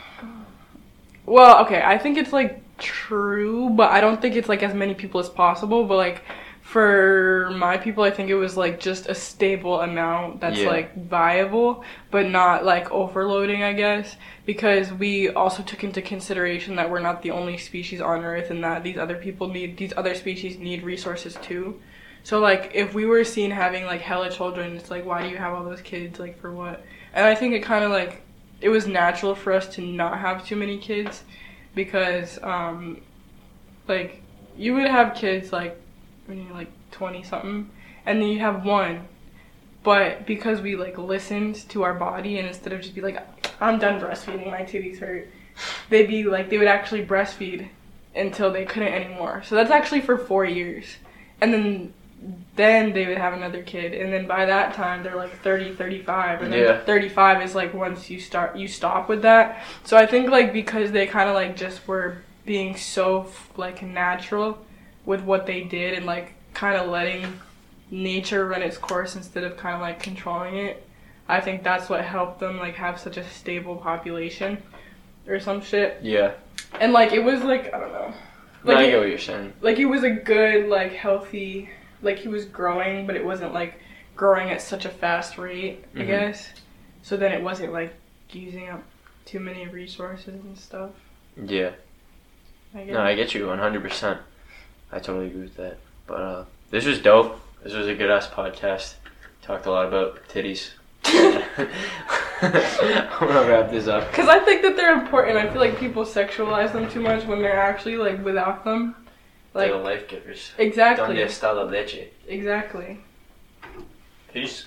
well, okay, I think it's like true, but I don't think it's like as many people as possible, but like for my people, I think it was like just a stable amount that's Yeah. like viable, but not like overloading, I guess, because we also took into consideration that we're not the only species on Earth and that these other people need, these other species need resources too. So like if we were seen having like hella children, it's like why do you have all those kids? Like for what? And I think it kind of like it was natural for us to not have too many kids because um like you would have kids like when you're like 20 something and then you have one. But because we like listened to our body and instead of just be like I'm done breastfeeding my titties hurt they'd be like they would actually breastfeed until they couldn't anymore. So that's actually for 4 years. And then then they would have another kid and then by that time they're like 30 35 and then Yeah. 35 is like once you start you stop with that so i think like because they kind of like just were being so like natural with what they did and like kind of letting nature run its course instead of kind of like controlling it i think that's what helped them like have such a stable population or some shit Yeah. and like it was like i don't know No, Like I get what you're saying. like it was a good like healthy like he was growing but it wasn't like growing at such a fast rate i Mhm. guess so then it wasn't like using up too many resources and stuff Yeah. i No, I get you 100%. I totally agree with that. But uh, this was dope. This was a good ass podcast. Talked a lot about titties. [laughs] I'm gonna wrap this up. [laughs] because i think that they're important i feel like people sexualize them too much when they're actually like without them like They're life givers. exactly Donde está la leche? exactly Peace.